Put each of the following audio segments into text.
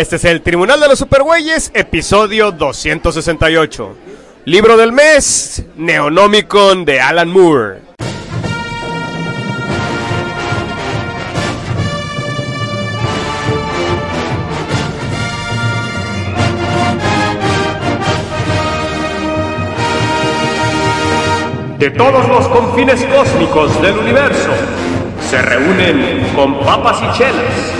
Este es el Tribunal de los Supergüeyes, episodio 268. Libro del mes, Neonomicon de Alan Moore. De todos los confines cósmicos del universo, se reúnen con papas y chelas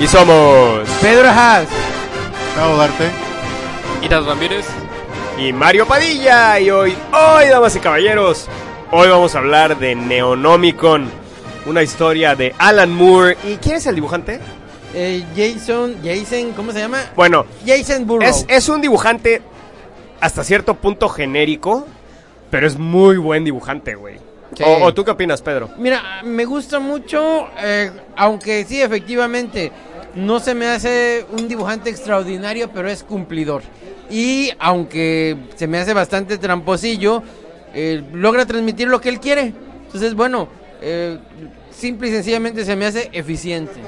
Y somos Pedro Haas. Cabo Darte. Iras Ramírez. y Mario Padilla. Y hoy, hoy, damas y caballeros, hoy vamos a hablar de Neonomicon, una historia de Alan Moore. ¿Y quién es el dibujante? Eh, Jason, Jason, ¿cómo se llama? Bueno, Jason Burrow. es, es un dibujante hasta cierto punto genérico, pero es muy buen dibujante, güey. Sí. O, o tú qué opinas, Pedro? Mira, me gusta mucho, eh, aunque sí, efectivamente, no se me hace un dibujante extraordinario, pero es cumplidor. Y aunque se me hace bastante tramposillo, eh, logra transmitir lo que él quiere. Entonces, bueno, eh, simple y sencillamente se me hace eficiente.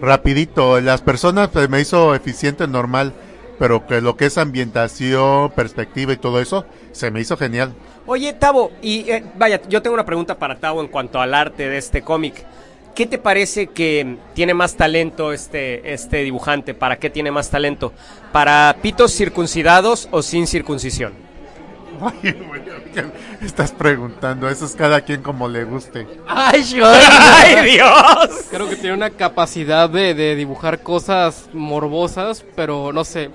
Rapidito, las personas pues, me hizo eficiente normal, pero que lo que es ambientación, perspectiva y todo eso, se me hizo genial. Oye, Tavo, y eh, vaya, yo tengo una pregunta para Tavo en cuanto al arte de este cómic. ¿Qué te parece que tiene más talento este, este dibujante? ¿Para qué tiene más talento? ¿Para pitos circuncidados o sin circuncisión? Ay, güey, ¿qué estás preguntando, eso es cada quien como le guste. ¡Ay, ¡Ay, Dios! Creo que tiene una capacidad de, de dibujar cosas morbosas, pero no sé,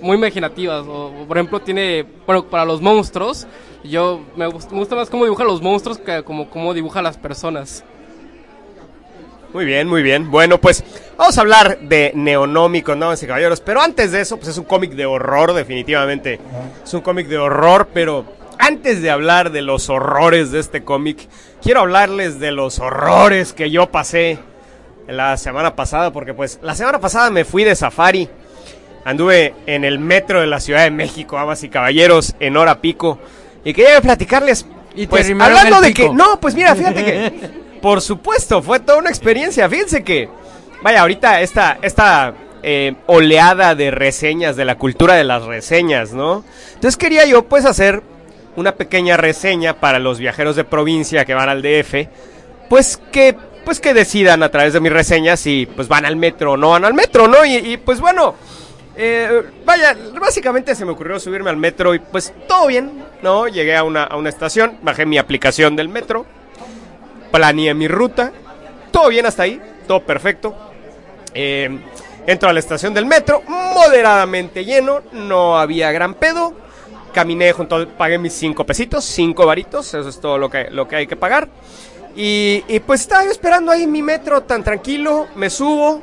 muy imaginativas. O, por ejemplo, tiene, bueno, para los monstruos, yo me gusta, me gusta más cómo dibuja los monstruos que como cómo dibuja las personas. Muy bien, muy bien. Bueno, pues vamos a hablar de Neonómico, damas y caballeros. Pero antes de eso, pues es un cómic de horror, definitivamente. Es un cómic de horror, pero antes de hablar de los horrores de este cómic, quiero hablarles de los horrores que yo pasé la semana pasada, porque pues la semana pasada me fui de safari. Anduve en el metro de la Ciudad de México, damas y caballeros, en hora pico. Y quería platicarles, Y pues hablando de que... No, pues mira, fíjate que... Por supuesto, fue toda una experiencia. Fíjense que, vaya, ahorita esta, esta eh, oleada de reseñas, de la cultura de las reseñas, ¿no? Entonces quería yo, pues, hacer una pequeña reseña para los viajeros de provincia que van al DF, pues que, pues que decidan a través de mis reseñas si, pues, van al metro o no van al metro, ¿no? Y, pues, bueno, eh, vaya, básicamente se me ocurrió subirme al metro y, pues, todo bien, ¿no? Llegué a una, a una estación, bajé mi aplicación del metro planeé mi ruta. Todo bien hasta ahí, todo perfecto. Eh, entro a la estación del metro, moderadamente lleno, no había gran pedo. Caminé junto, pagué mis cinco pesitos, cinco varitos, eso es todo lo que, lo que hay que pagar. Y, y pues estaba yo esperando ahí mi metro tan tranquilo, me subo.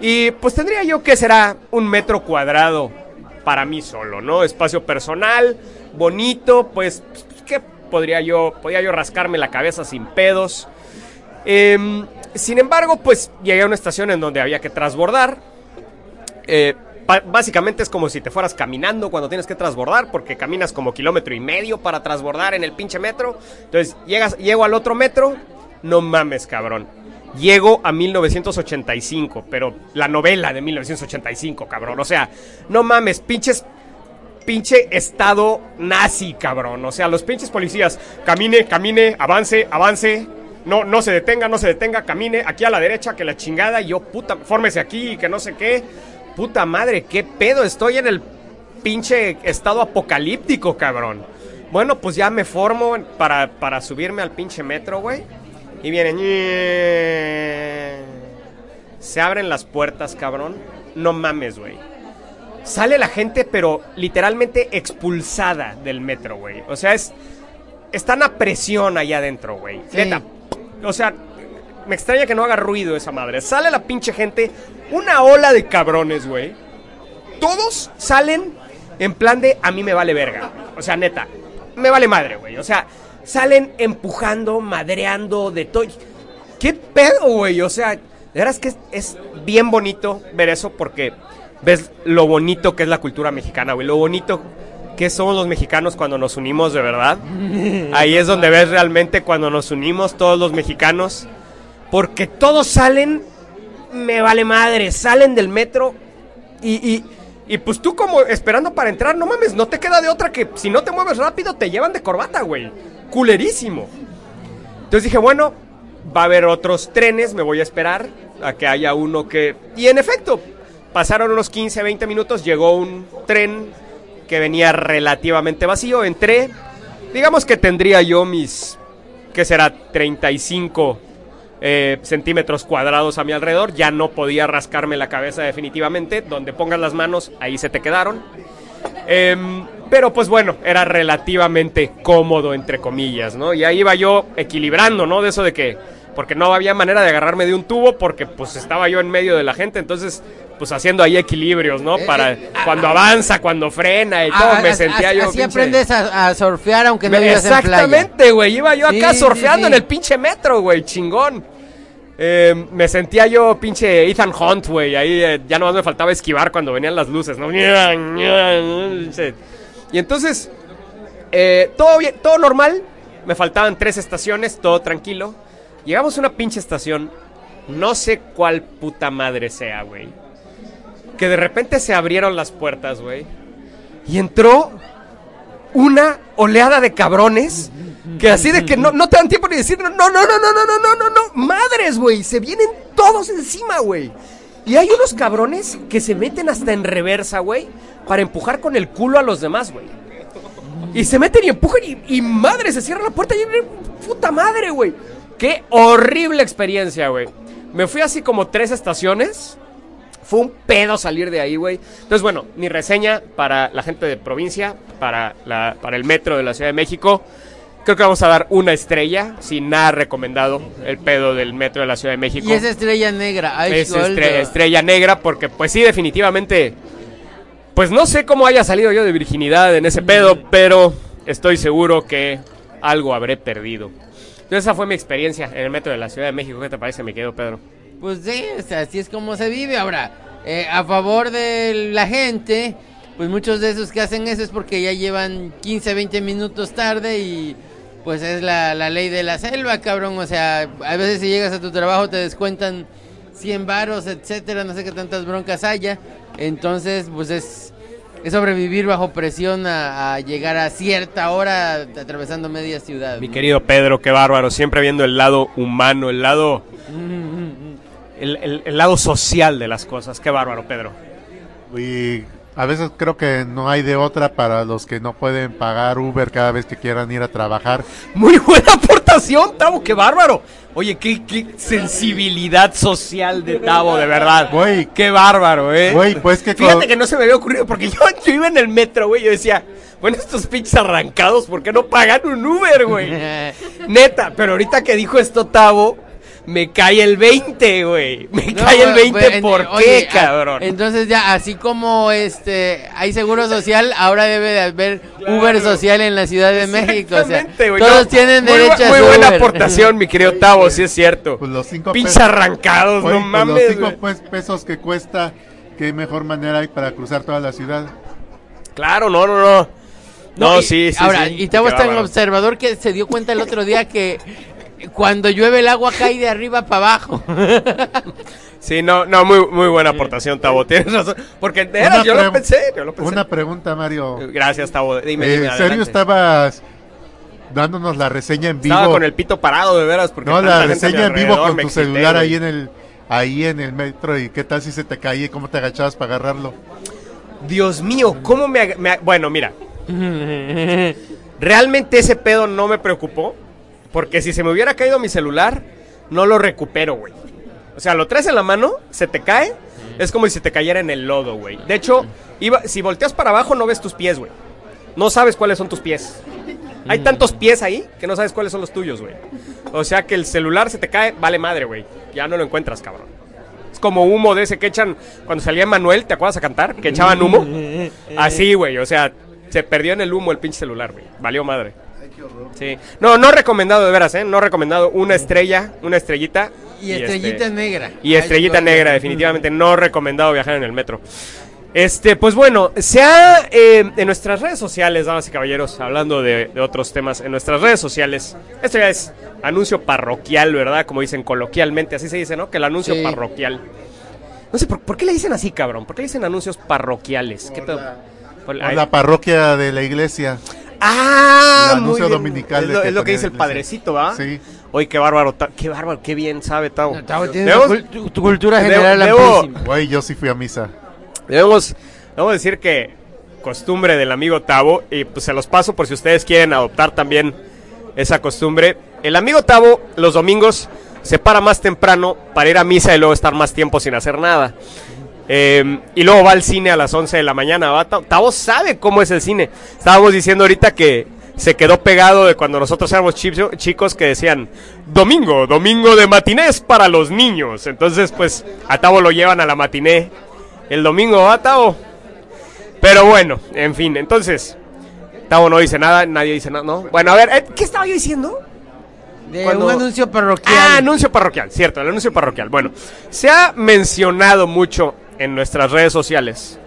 Y pues tendría yo que será un metro cuadrado para mí solo, ¿no? Espacio personal, bonito, pues, ¿qué podría yo, podría yo rascarme la cabeza sin pedos? Em, sin embargo, pues llegué a una estación en donde había que transbordar. Eh, básicamente es como si te fueras caminando cuando tienes que transbordar, porque caminas como kilómetro y medio para transbordar en el pinche metro. Entonces, llegas, llego al otro metro, no mames, cabrón. Llego a 1985, pero la novela de 1985, cabrón. O sea, no mames, pinches pinche estado nazi, cabrón. O sea, los pinches policías, camine, camine, avance, avance. No, no se detenga, no se detenga, camine aquí a la derecha, que la chingada. Y yo, puta, fórmese aquí, que no sé qué. Puta madre, qué pedo, estoy en el pinche estado apocalíptico, cabrón. Bueno, pues ya me formo para, para subirme al pinche metro, güey. Y vienen. Se abren las puertas, cabrón. No mames, güey. Sale la gente, pero literalmente expulsada del metro, güey. O sea, es. Están a presión allá adentro, güey. Sí. Neta. O sea, me extraña que no haga ruido esa madre. Sale la pinche gente, una ola de cabrones, güey. Todos salen en plan de a mí me vale verga. O sea, neta, me vale madre, güey. O sea, salen empujando, madreando, de todo. ¿Qué pedo, güey? O sea, de que es, es bien bonito ver eso porque ves lo bonito que es la cultura mexicana, güey. Lo bonito que somos los mexicanos cuando nos unimos de verdad. Ahí es donde ves realmente cuando nos unimos todos los mexicanos. Porque todos salen, me vale madre, salen del metro y, y, y pues tú como esperando para entrar, no mames, no te queda de otra que si no te mueves rápido te llevan de corbata, güey. Culerísimo. Entonces dije, bueno, va a haber otros trenes, me voy a esperar a que haya uno que... Y en efecto, pasaron unos 15, 20 minutos, llegó un tren que venía relativamente vacío, entré, digamos que tendría yo mis, ¿qué será? 35 eh, centímetros cuadrados a mi alrededor, ya no podía rascarme la cabeza definitivamente, donde pongas las manos, ahí se te quedaron. Em, pero pues bueno, era relativamente cómodo, entre comillas, ¿no? Y ahí iba yo equilibrando, ¿no? De eso de que, porque no había manera de agarrarme de un tubo, porque pues estaba yo en medio de la gente, entonces pues haciendo ahí equilibrios, ¿no? Eh, Para eh, cuando ah, avanza, cuando frena y todo, Ah, me as- sentía yo... Así pinche- aprendes a, a surfear aunque no me- vivas. Exactamente, güey. Iba yo acá Sí, surfeando sí, en el pinche metro, güey. Chingón. Eh, me sentía yo pinche Ethan Hunt, güey. Ahí eh, ya nomás me faltaba esquivar cuando venían las luces, ¿no? Y entonces, eh, todo bien, todo normal. Me faltaban tres estaciones, todo tranquilo. Llegamos a una pinche estación. No sé cuál puta madre sea, güey. Que de repente se abrieron las puertas, güey. Y entró una oleada de cabrones que así de que no, no te dan tiempo ni decir no, no, no, no, no, no, no, no, no, madres, güey, se vienen todos encima, güey. Y hay unos cabrones que se meten hasta en reversa, güey, para empujar con el culo a los demás, güey. Y se meten y empujan y, y madre, se cierra la puerta y puta madre, güey. Qué horrible experiencia, güey. Me fui así como tres estaciones. Fue un pedo salir de ahí, güey. Entonces, bueno, mi reseña para la gente de provincia, para, la, para el metro de la Ciudad de México. Creo que vamos a dar una estrella, sin nada recomendado, el pedo del metro de la Ciudad de México. Y esa estrella negra. Ice Es estre- estrella negra, porque pues sí, definitivamente. Pues no sé cómo haya salido yo de virginidad en ese pedo, pero estoy seguro que algo habré perdido. Esa fue mi experiencia en el metro de la Ciudad de México. ¿Qué te parece, mi querido Pedro? Pues sí, así es como se vive. Ahora, eh, a favor de la gente, pues muchos de esos que hacen eso es porque ya llevan 15, 20 minutos tarde y pues es la, la ley de la selva, cabrón. O sea, a veces si llegas a tu trabajo te descuentan 100 varos, etcétera, no sé qué tantas broncas haya. Entonces, pues es, es sobrevivir bajo presión a, a llegar a cierta hora atravesando media ciudad. Mi ¿no? querido Pedro, qué bárbaro. Siempre viendo el lado humano, el lado. El, el- el lado social de las cosas. Qué bárbaro, Pedro. Y a veces creo que no hay de otra para los que no pueden pagar Uber cada vez que quieran ir a trabajar. Muy buena aportación, Tavo, qué bárbaro. Oye, qué, qué sensibilidad social de Tavo, de verdad. Güey. Qué bárbaro, eh. Güey, pues que Fíjate con- que no se me había ocurrido porque yo, yo iba en el metro, güey. Yo decía, bueno, estos pinches arrancados, ¿por qué no pagan un Uber, güey? Neta, pero ahorita que dijo esto Tavo, me cae el 20, güey. Me No, cae el güey, 20, pues, ¿por en- qué, oye, cabrón? Entonces ya, así como este hay seguro social, ahora debe de haber Uber social en la Ciudad de México. O sea, Exactamente, güey, todos no, tienen muy derecho a Muy su buena Uber. aportación, mi querido Tavo, sí es cierto. Pues los cinco Pinches arrancados, no pues mames. los cinco pues, pesos que cuesta, qué mejor manera hay para cruzar toda la ciudad. Claro, no, no, no. No, y- sí, sí. Ahora, sí. y Tavo es tan observador que se dio cuenta el otro día que cuando llueve el agua cae de arriba para abajo. Sí, no, no, muy, muy buena aportación, Tavo. Tienes razón. Porque de veras, yo lo pensé, yo lo pensé. Una pregunta, Mario. Gracias, Tavo. Dime, Eh, dime, ¿En adelante. serio estabas dándonos la reseña en vivo? Estaba con el pito parado, de veras. Porque no, la reseña en vivo con tu excité, celular ahí en el ahí en el metro y qué tal si se te caía y cómo te agachabas para agarrarlo. Dios mío, ¿cómo me, Bueno, mira. Realmente ese pedo no me preocupó. Porque si se me hubiera caído mi celular, no lo recupero, güey. O sea, lo traes en la mano, se te cae Es como si te cayera en el lodo, güey. De hecho, iba, si volteas para abajo no ves tus pies, güey. No sabes cuáles son tus pies. Hay tantos pies ahí que no sabes cuáles son los tuyos, güey. O sea que el celular se te cae, vale madre, güey. Ya no lo encuentras, cabrón. Es como humo de ese que echan cuando salía Manuel, ¿te acuerdas a cantar? Que echaban humo. Así, güey. O sea, se perdió en el humo el pinche celular, güey. Valió madre. Sí. No, no recomendado de veras, ¿eh? No recomendado una estrella, una estrellita. Y estrellita este, negra. Y estrellita Ay, negra, definitivamente no recomendado viajar en el metro. Este, pues bueno, se ha eh, en nuestras redes sociales, damas y caballeros, hablando de, de otros temas, en nuestras redes sociales, esto ya es anuncio parroquial, ¿verdad? Como dicen coloquialmente, así se dice, ¿no? Que el anuncio Sí. parroquial. No sé, ¿por, por qué le dicen así, cabrón? ¿Por qué le dicen anuncios parroquiales? ¿Qué pedo? Por- la parroquia de la iglesia. Ah, El muy anuncio bien. dominical Es de lo, que es lo que ponía dice el padrecito, ¿va? Sí. Oye, qué bárbaro, ta- qué bárbaro, qué bien sabe Tavo. No, Tavo, Debemos- cul- tu cultura debo- general debo- amplísima. Güey, yo sí fui a misa. Debemos, debemos decir que costumbre del amigo Tavo, y pues se los paso por si ustedes quieren adoptar también esa costumbre. El amigo Tavo los domingos se para más temprano para ir a misa y luego estar más tiempo sin hacer nada. Eh, y luego va al cine a las 11 de la mañana. ¿va? Ta- Tavo sabe cómo es el cine. Estábamos diciendo ahorita que se quedó pegado de cuando nosotros éramos chi- chicos que decían domingo, domingo de matinés para los niños. Entonces, pues a Tavo lo llevan a la matiné el domingo, ¿va, Tavo? Pero bueno, en fin, entonces, Tavo no dice nada, nadie dice nada, ¿no? Bueno, a ver, eh, ¿qué estaba yo diciendo? De Cuando- un anuncio parroquial. Ah, anuncio parroquial, cierto, el anuncio parroquial. Bueno, se ha mencionado mucho en nuestras redes sociales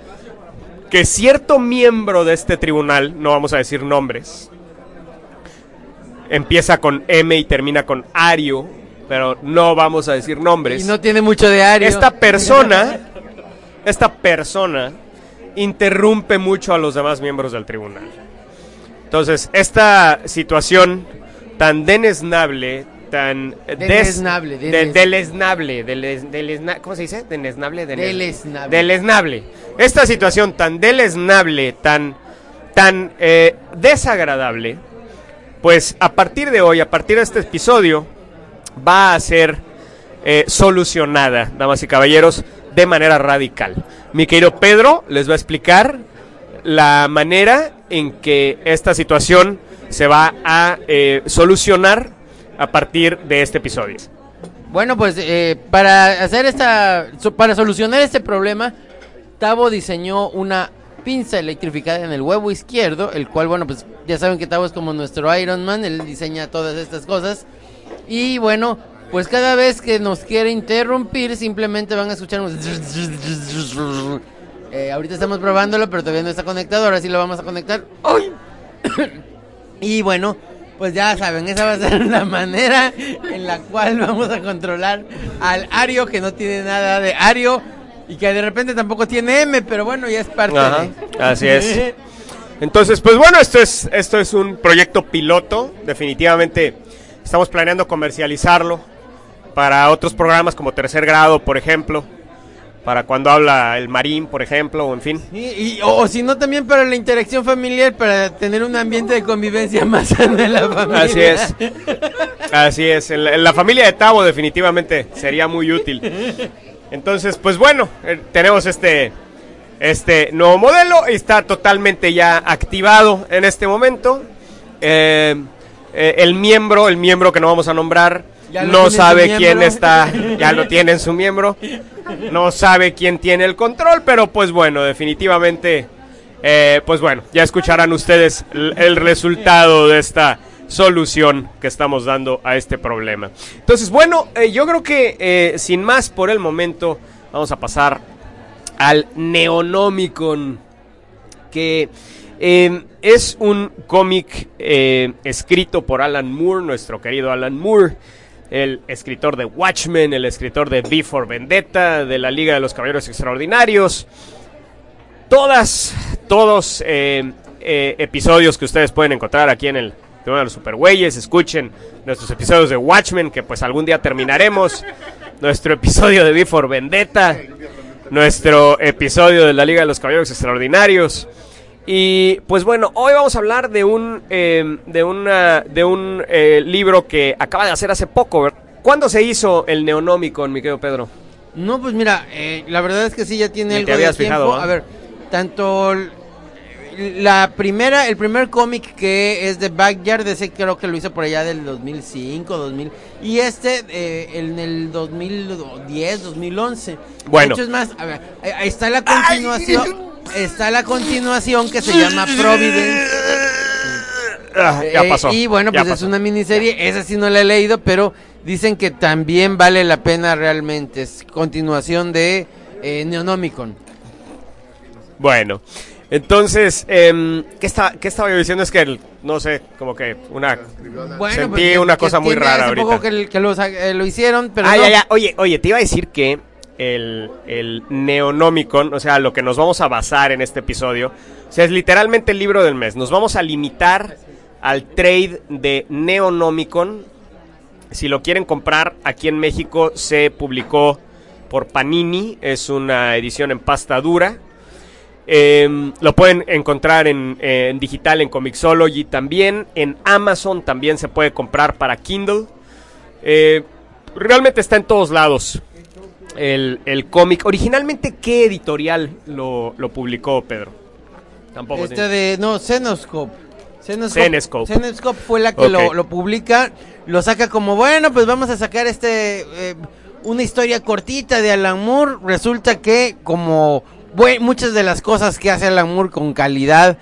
que cierto miembro de este tribunal, no vamos a decir nombres, empieza con M y termina con Ario, pero no vamos a decir nombres. Y no tiene mucho de Ario. Esta persona, esta persona interrumpe mucho a los demás miembros del tribunal. Entonces, esta situación tan denesnable, tan des- deleznable, deles- delesna- ¿cómo se dice? Denesnable, denes- Deleznable. deleznable. Esta situación tan deleznable, tan tan eh, desagradable, pues a partir de hoy, a partir de este episodio, va a ser eh, solucionada, damas y caballeros, de manera radical. Mi querido Pedro les va a explicar la manera en que esta situación se va a eh, solucionar a partir de este episodio. Bueno, pues eh, para hacer esta, para solucionar este problema, Tavo diseñó una pinza electrificada en el huevo izquierdo, el cual, bueno, pues ya saben que Tavo es como nuestro Iron Man, él diseña todas estas cosas. Y bueno, pues cada vez que nos quiere interrumpir, simplemente van a escuchar un... Eh, ahorita estamos probándolo, pero todavía no está conectado, ahora sí lo vamos a conectar. ¡Ay! Y bueno, pues ya saben, esa va a ser la manera en la cual vamos a controlar al Ario, que no tiene nada de Ario y que de repente tampoco tiene M, pero bueno, ya es parte Ajá, de. así es. Entonces, pues bueno, esto es, esto es un proyecto piloto. Definitivamente estamos planeando comercializarlo para otros programas como Tercer Grado, por ejemplo. Para cuando habla el Marín, por ejemplo, o en fin. Y, y- o si no, también para la interacción familiar, para tener un ambiente de convivencia más sano en la familia. Así es. Así es. En la, en la familia de Tavo definitivamente sería muy útil. Entonces, pues bueno, eh, tenemos este, este nuevo modelo. y Está totalmente ya activado en este momento. Eh, eh, el miembro, el miembro que no vamos a nombrar, no sabe quién está, ya lo tiene en su miembro. No sabe quién tiene el control, pero pues bueno, definitivamente, eh, pues bueno, ya escucharán ustedes el, el resultado de esta solución que estamos dando a este problema. Entonces, bueno, eh, yo creo que eh, sin más por el momento, vamos a pasar al Neonomicon, que eh, es un cómic escrito por Alan Moore, nuestro querido Alan Moore, el escritor de Watchmen, el escritor de V for Vendetta, de la Liga de los Caballeros Extraordinarios. Todas, todos eh, eh, episodios que ustedes pueden encontrar aquí en el Tribunal de los Supergüeyes. Escuchen nuestros episodios de Watchmen, que pues algún día terminaremos. Nuestro episodio de V for Vendetta. Nuestro episodio de la Liga de los Caballeros Extraordinarios. Y pues bueno, hoy vamos a hablar de un, eh, de una, de un eh, libro que acaba de hacer hace poco. ¿Cuándo se hizo el Neonomicon, mi querido Pedro? No, pues mira, eh, la verdad es que sí ya tiene Ni te algo de habías tiempo. fijado. A ver, tanto la primera, el primer cómic que es de Backyard, ese creo que lo hizo por allá del 2005, 2000, y este eh, en el 2010, 2011. Bueno. De hecho, es más, a ver, ahí- ahí está la continuación, está la continuación que se llama Providence. Ah, ya Eh, pasó. y bueno, ya pues es pasó. una miniserie, esa sí no la he leído, pero dicen que también vale la pena realmente. Es continuación de eh, Neonomicon. Bueno, entonces, em, ¿qué, está, ¿qué estaba yo diciendo? Es que, el- no sé, como que una... Bueno, Sentí pues, que- una que cosa muy rara ahorita. poco que, que lo, sa- eh, lo hicieron, pero ah, no. ya, ya. Oye, oye, te iba a decir que el, el Neonomicon, o sea, lo que nos vamos a basar en este episodio, o sea, es literalmente el libro del mes. Nos vamos a limitar al trade de Neonomicon. Si lo quieren comprar, aquí en México se publicó por Panini, es una edición en pasta dura. Eh, lo pueden encontrar en, eh, en digital en Comixology también. En Amazon también se puede comprar para Kindle. Eh, realmente está en todos lados el, el cómic. Originalmente, ¿qué editorial lo, lo publicó, Pedro? Tampoco. Este tiene- de, no, Cenoscope. Cenoscope, Cenescope. Cenescope fue la que lo, lo publica, lo saca como, bueno, pues vamos a sacar este, eh, una historia cortita de Alan Moore. Resulta que como muchas de las cosas que hace Alan Moore con calidad,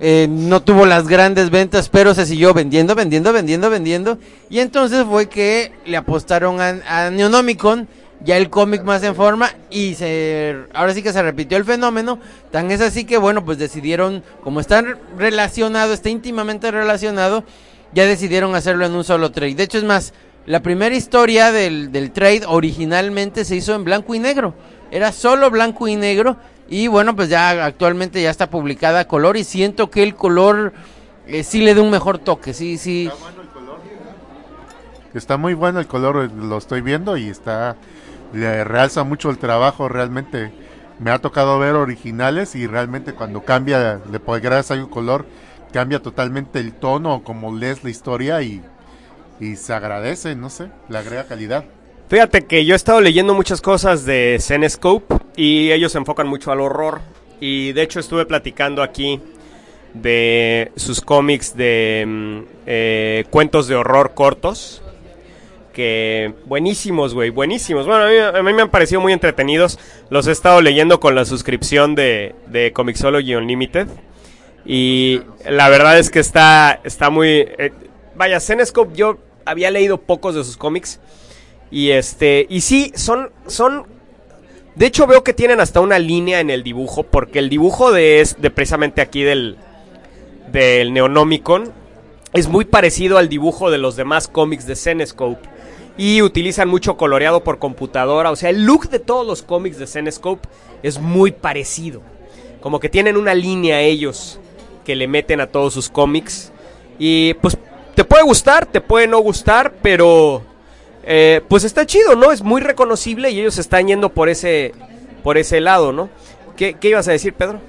eh, no tuvo las grandes ventas, pero se siguió vendiendo, vendiendo, vendiendo, vendiendo. Y entonces fue que le apostaron a, a Neonomicon, ya el cómic más en forma, y se ahora sí que se repitió el fenómeno. Tan es así que, bueno, pues decidieron, como está relacionado, está íntimamente relacionado, ya decidieron hacerlo en un solo trade. De hecho, es más, la primera historia del, del trade originalmente se hizo en blanco y negro. Era solo blanco y negro. Y bueno, pues ya actualmente ya está publicada color y siento que el color eh, sí le da un mejor toque. Sí, sí. Está muy bueno el color, lo estoy viendo y está le realza mucho el trabajo realmente. Me ha tocado ver originales y realmente cuando cambia, le puede gracias a un color, cambia totalmente el tono como lees la historia y, y se agradece, no sé, le agrega calidad. Fíjate que yo he estado leyendo muchas cosas de Zenescope y ellos se enfocan mucho al horror. Y de hecho estuve platicando aquí de sus cómics de mm, eh, cuentos de horror cortos. Que buenísimos, güey, buenísimos. Bueno, a mí, me han parecido muy entretenidos. Los he estado leyendo con la suscripción de, de Comixology Unlimited. Y la verdad es que está, está muy... eh, vaya, Zenescope, yo había leído pocos de sus cómics. Y este, y sí, son, son, de hecho veo que tienen hasta una línea en el dibujo, porque el dibujo de, es, de precisamente aquí del, del Neonomicon es muy parecido al dibujo de los demás cómics de Zenescope. Y utilizan mucho coloreado por computadora, o sea, el look de todos los cómics de Zenescope es muy parecido. Como que tienen una línea ellos que le meten a todos sus cómics. Y pues te puede gustar, te puede no gustar, pero eh, pues está chido, ¿no? Es muy reconocible y ellos están yendo por ese, por ese lado, ¿no? ¿Qué, qué ibas a decir, Pedro?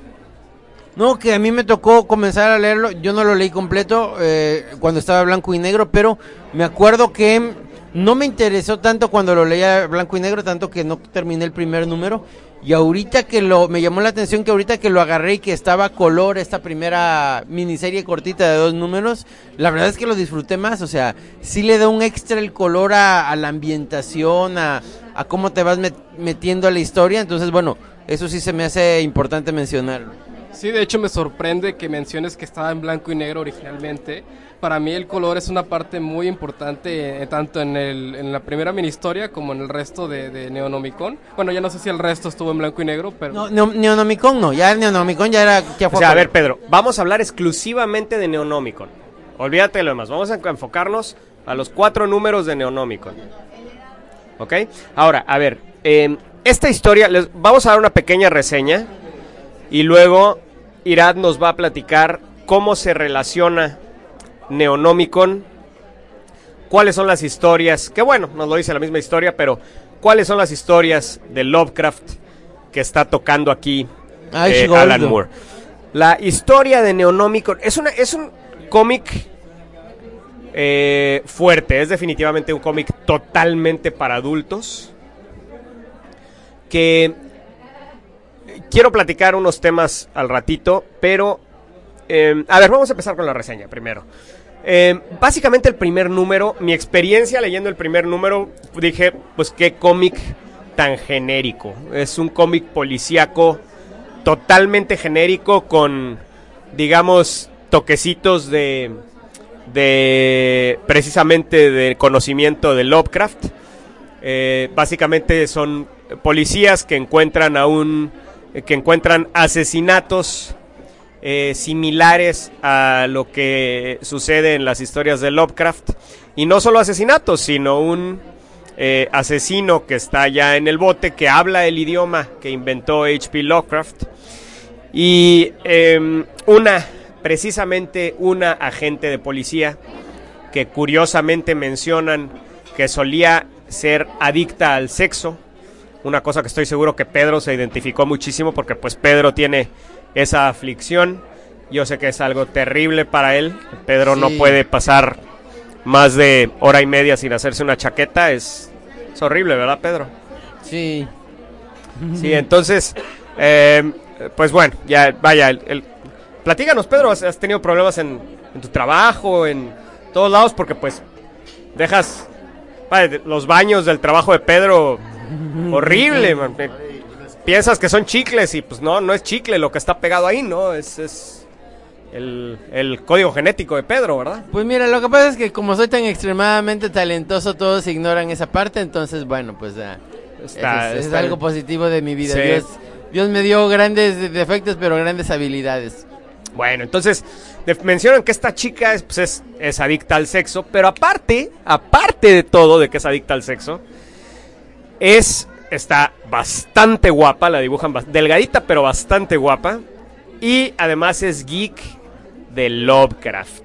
No, que a mí me tocó comenzar a leerlo. Yo no lo leí completo eh, cuando estaba blanco y negro, pero me acuerdo que no me interesó tanto cuando lo leía blanco y negro, tanto que no terminé el primer número. Y ahorita que lo, me llamó la atención que ahorita que lo agarré y que estaba color esta primera miniserie cortita de dos números, la verdad es que lo disfruté más, o sea, sí le da un extra el color a, la ambientación, a, a cómo te vas met- metiendo a la historia, entonces bueno, eso sí se me hace importante mencionarlo. Sí, de hecho me sorprende que menciones que estaba en blanco y negro originalmente. Para mí el color es una parte muy importante eh, tanto en, el, en la primera mini historia como en el resto de, de Neonomicon. Bueno, ya no sé si el resto estuvo en blanco y negro, pero... No, Neo- Neonomicon no, ya el Neonomicon ya era ya O sea, a ver, Pedro, vamos a hablar exclusivamente de Neonomicon. Olvídate de lo demás, vamos a enfocarnos a los cuatro números de Neonomicon. ¿Ok? Ahora, a ver, eh, esta historia, les vamos a dar una pequeña reseña y luego Irad nos va a platicar cómo se relaciona Neonomicon, cuáles son las historias, que bueno, nos lo dice la misma historia, pero cuáles son las historias de Lovecraft que está tocando aquí eh. Alan Moore. La historia de Neonomicon es, una, es un cómic eh, fuerte, es definitivamente un cómic totalmente para adultos. que quiero platicar unos temas al ratito, pero eh, a ver, vamos a empezar con la reseña primero. Eh, básicamente el primer número, mi experiencia leyendo el primer número, dije, pues qué cómic tan genérico. Es un cómic policíaco totalmente genérico con, digamos, toquecitos de, de precisamente de conocimiento de Lovecraft. Eh, básicamente son policías que encuentran a un que encuentran asesinatos eh, similares a lo que sucede en las historias de Lovecraft. Y no solo asesinatos, sino un eh, asesino que está ya en el bote, que habla el idioma que inventó H.P. Lovecraft. Y em, una, precisamente una agente de policía, que curiosamente mencionan que solía ser adicta al sexo. Una cosa que estoy seguro que Pedro se identificó muchísimo porque pues Pedro tiene esa aflicción. Yo sé que es algo terrible para él. Pedro no puede pasar más de hora y media sin hacerse una chaqueta. Es, es horrible, ¿verdad, Pedro? Sí. Sí, entonces, eh, pues bueno, ya vaya. El, el- platícanos, Pedro, ¿has, has tenido problemas en, en tu trabajo, en todos lados? Porque pues dejas vaya, los baños del trabajo de Pedro horrible. man. Piensas que son chicles y pues no, no es chicle lo que está pegado ahí, ¿no? Es, es el, el código genético de Pedro, ¿verdad? Pues mira, lo que pasa es que como soy tan extremadamente talentoso, todos ignoran esa parte, entonces bueno, pues ah, Está- es, algo positivo de mi vida. Sí. Dios, Dios me dio grandes de- defectos, pero grandes habilidades. Bueno, entonces mencionan que esta chica es, pues, es, es adicta al sexo, pero aparte, aparte de todo de que es adicta al sexo, es está bastante guapa, la dibujan delgadita pero bastante guapa y además es geek de Lovecraft.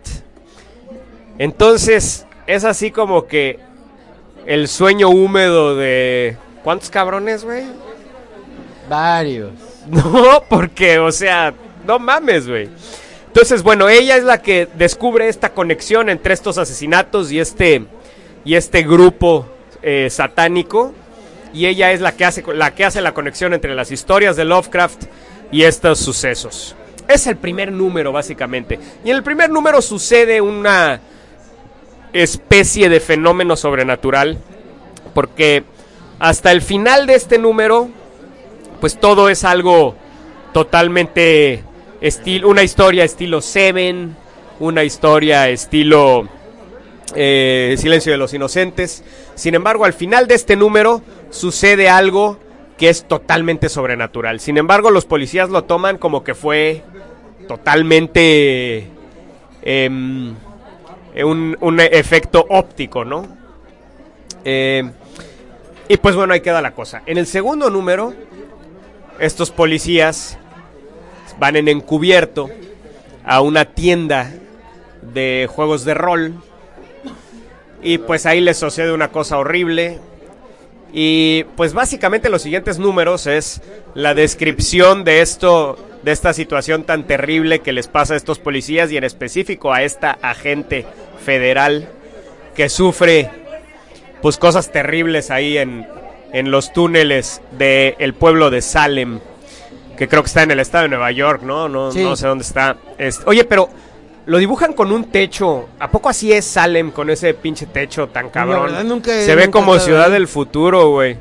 Entonces es así como que el sueño húmedo de ¿cuántos cabrones, güey? Varios. No, porque, o sea, no mames, güey. Entonces, bueno, ella es la que descubre esta conexión entre estos asesinatos y este y este grupo eh, satánico. Y ella es la que hace la que hace la conexión entre las historias de Lovecraft y estos sucesos. Es el primer número, básicamente. Y en el primer número sucede una especie de fenómeno sobrenatural. Porque hasta el final de este número, pues todo es algo totalmente estilo, una historia estilo Seven, una historia estilo eh, Silencio de los Inocentes. Sin embargo, al final de este número sucede algo que es totalmente sobrenatural. Sin embargo, los policías lo toman como que fue totalmente em, un, un efecto óptico, ¿no? Eh, y pues bueno, ahí queda la cosa. En el segundo número, estos policías van en encubierto a una tienda de juegos de rol. Y pues ahí les sucede una cosa horrible. Y pues básicamente los siguientes números es la descripción de esto, de esta situación tan terrible que les pasa a estos policías y en específico a esta agente federal que sufre pues cosas terribles ahí en, en los túneles del pueblo de Salem, que creo que está en el estado de Nueva York, ¿no? No, Sí. no sé dónde está. Es- oye, pero lo dibujan con un techo. ¿A poco así es Salem con ese pinche techo tan cabrón? verdad nunca he- Se ve nunca como ciudad del futuro, güey.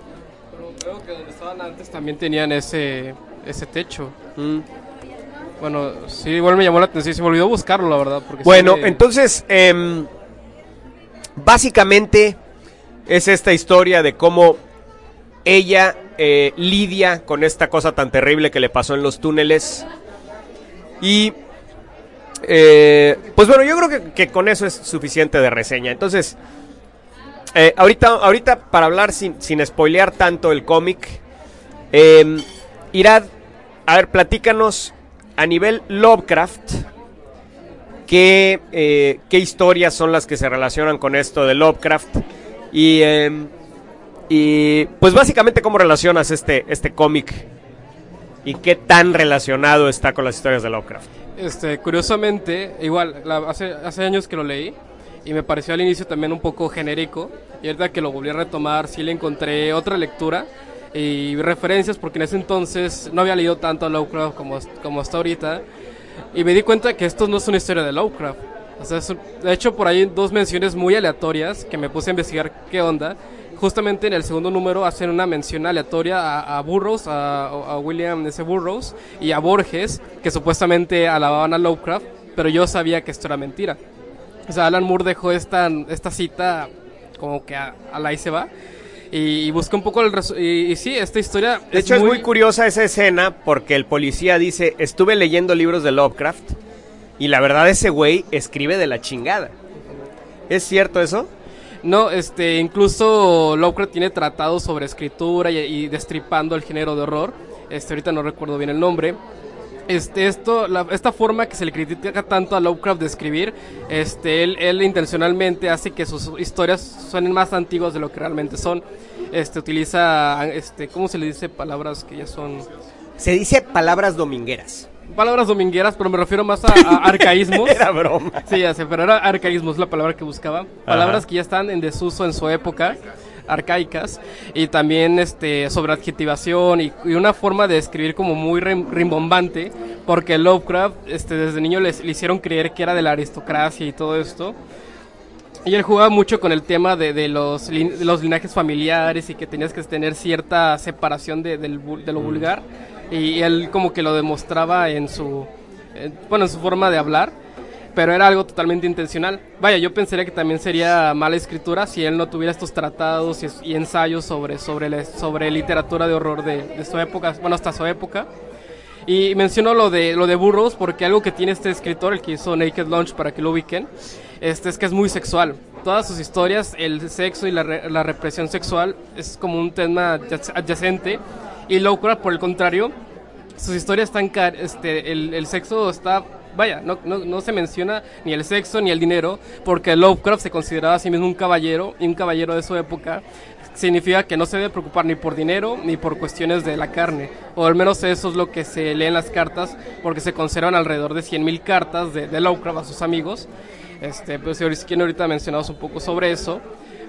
Pero creo que donde estaban antes también tenían ese, ese techo. Mm. Bueno, sí, igual me llamó la atención. Se me olvidó buscarlo, la verdad. Porque sí Bueno, me- entonces, em, básicamente es esta historia de cómo ella eh, lidia con esta cosa tan terrible que le pasó en los túneles. Y, eh, pues bueno, yo creo que, con eso es suficiente de reseña. Entonces, eh, ahorita, ahorita para hablar sin, sin spoilear tanto el cómic, em, Irad, a ver, platícanos a nivel Lovecraft. ¿Qué, eh, qué historias son las que se relacionan con esto de Lovecraft? Y, em, y pues básicamente cómo relacionas este, este cómic y qué tan relacionado está con las historias de Lovecraft. Este, curiosamente, igual, la- hace, hace años que lo leí y me pareció al inicio también un poco genérico. Y ahorita que lo volví a retomar, sí le encontré otra lectura. y referencias porque en ese entonces no había leído tanto a Lovecraft como, como hasta ahorita y me di cuenta que esto no es una historia de Lovecraft. O sea, es de hecho, por ahí dos menciones muy aleatorias que me puse a investigar qué onda. Justamente en el segundo número hacen una mención aleatoria a, a Burroughs, a, a William S. Burroughs y a Borges, que supuestamente alababan a Lovecraft, pero yo sabía que esto era mentira. O sea, Alan Moore dejó esta, esta cita como que a, a la ahí se va. Y, y busqué un poco el y, y sí, esta historia. De hecho, es muy curiosa esa escena porque el policía dice, estuve leyendo libros de Lovecraft y la verdad ese güey escribe de la chingada. ¿Es cierto eso? No, este, incluso Lovecraft tiene tratados sobre escritura y, destripando el género de horror. Este, ahorita no recuerdo bien el nombre. Este, esto, la- esta forma que se le critica tanto a Lovecraft de escribir, este, él, él intencionalmente hace que sus historias suenen más antiguas de lo que realmente son. Este, utiliza, este, ¿cómo se le dice palabras que ya son? Se dice palabras domingueras. Palabras domingueras, pero me refiero más a, a arcaísmos. Era broma. Sí, ya sé, pero era arcaísmo, es la palabra que buscaba. Palabras que ya están en desuso en su época, arcaicas, y también este sobre adjetivación y, y una forma de escribir como muy rim- rimbombante, porque Lovecraft este, desde niño les, le hicieron creer que era de la aristocracia y todo esto. Y él jugaba mucho con el tema de, de los, lin- de los linajes familiares y que tenías que tener cierta separación de, de lo vulgar. Y él como que lo demostraba en su, eh, bueno, en su forma de hablar, pero era algo totalmente intencional. Vaya, yo pensaría que también sería mala escritura si él no tuviera estos tratados y, y ensayos sobre, sobre, sobre literatura de horror de, de su época, bueno, hasta su época. Y menciono lo de, lo de Burroughs porque algo que tiene este escritor, el que hizo Naked Lunch para que lo ubiquen, este, es que es muy sexual. Todas sus historias, el sexo y la, la represión sexual es como un tema adyac- adyacente. Y Lovecraft, por el contrario, sus historias están... car- Este, el, el sexo está... Vaya, no, no, no se menciona ni el sexo ni el dinero, porque Lovecraft se consideraba a sí mismo un caballero, y un caballero de su época significa que no se debe preocupar ni por dinero ni por cuestiones de la carne. O al menos eso es lo que se lee en las cartas, porque se conservan alrededor de 100.000 cartas de, de Lovecraft a sus amigos. Este, pues si ahorita- mencionamos un poco sobre eso.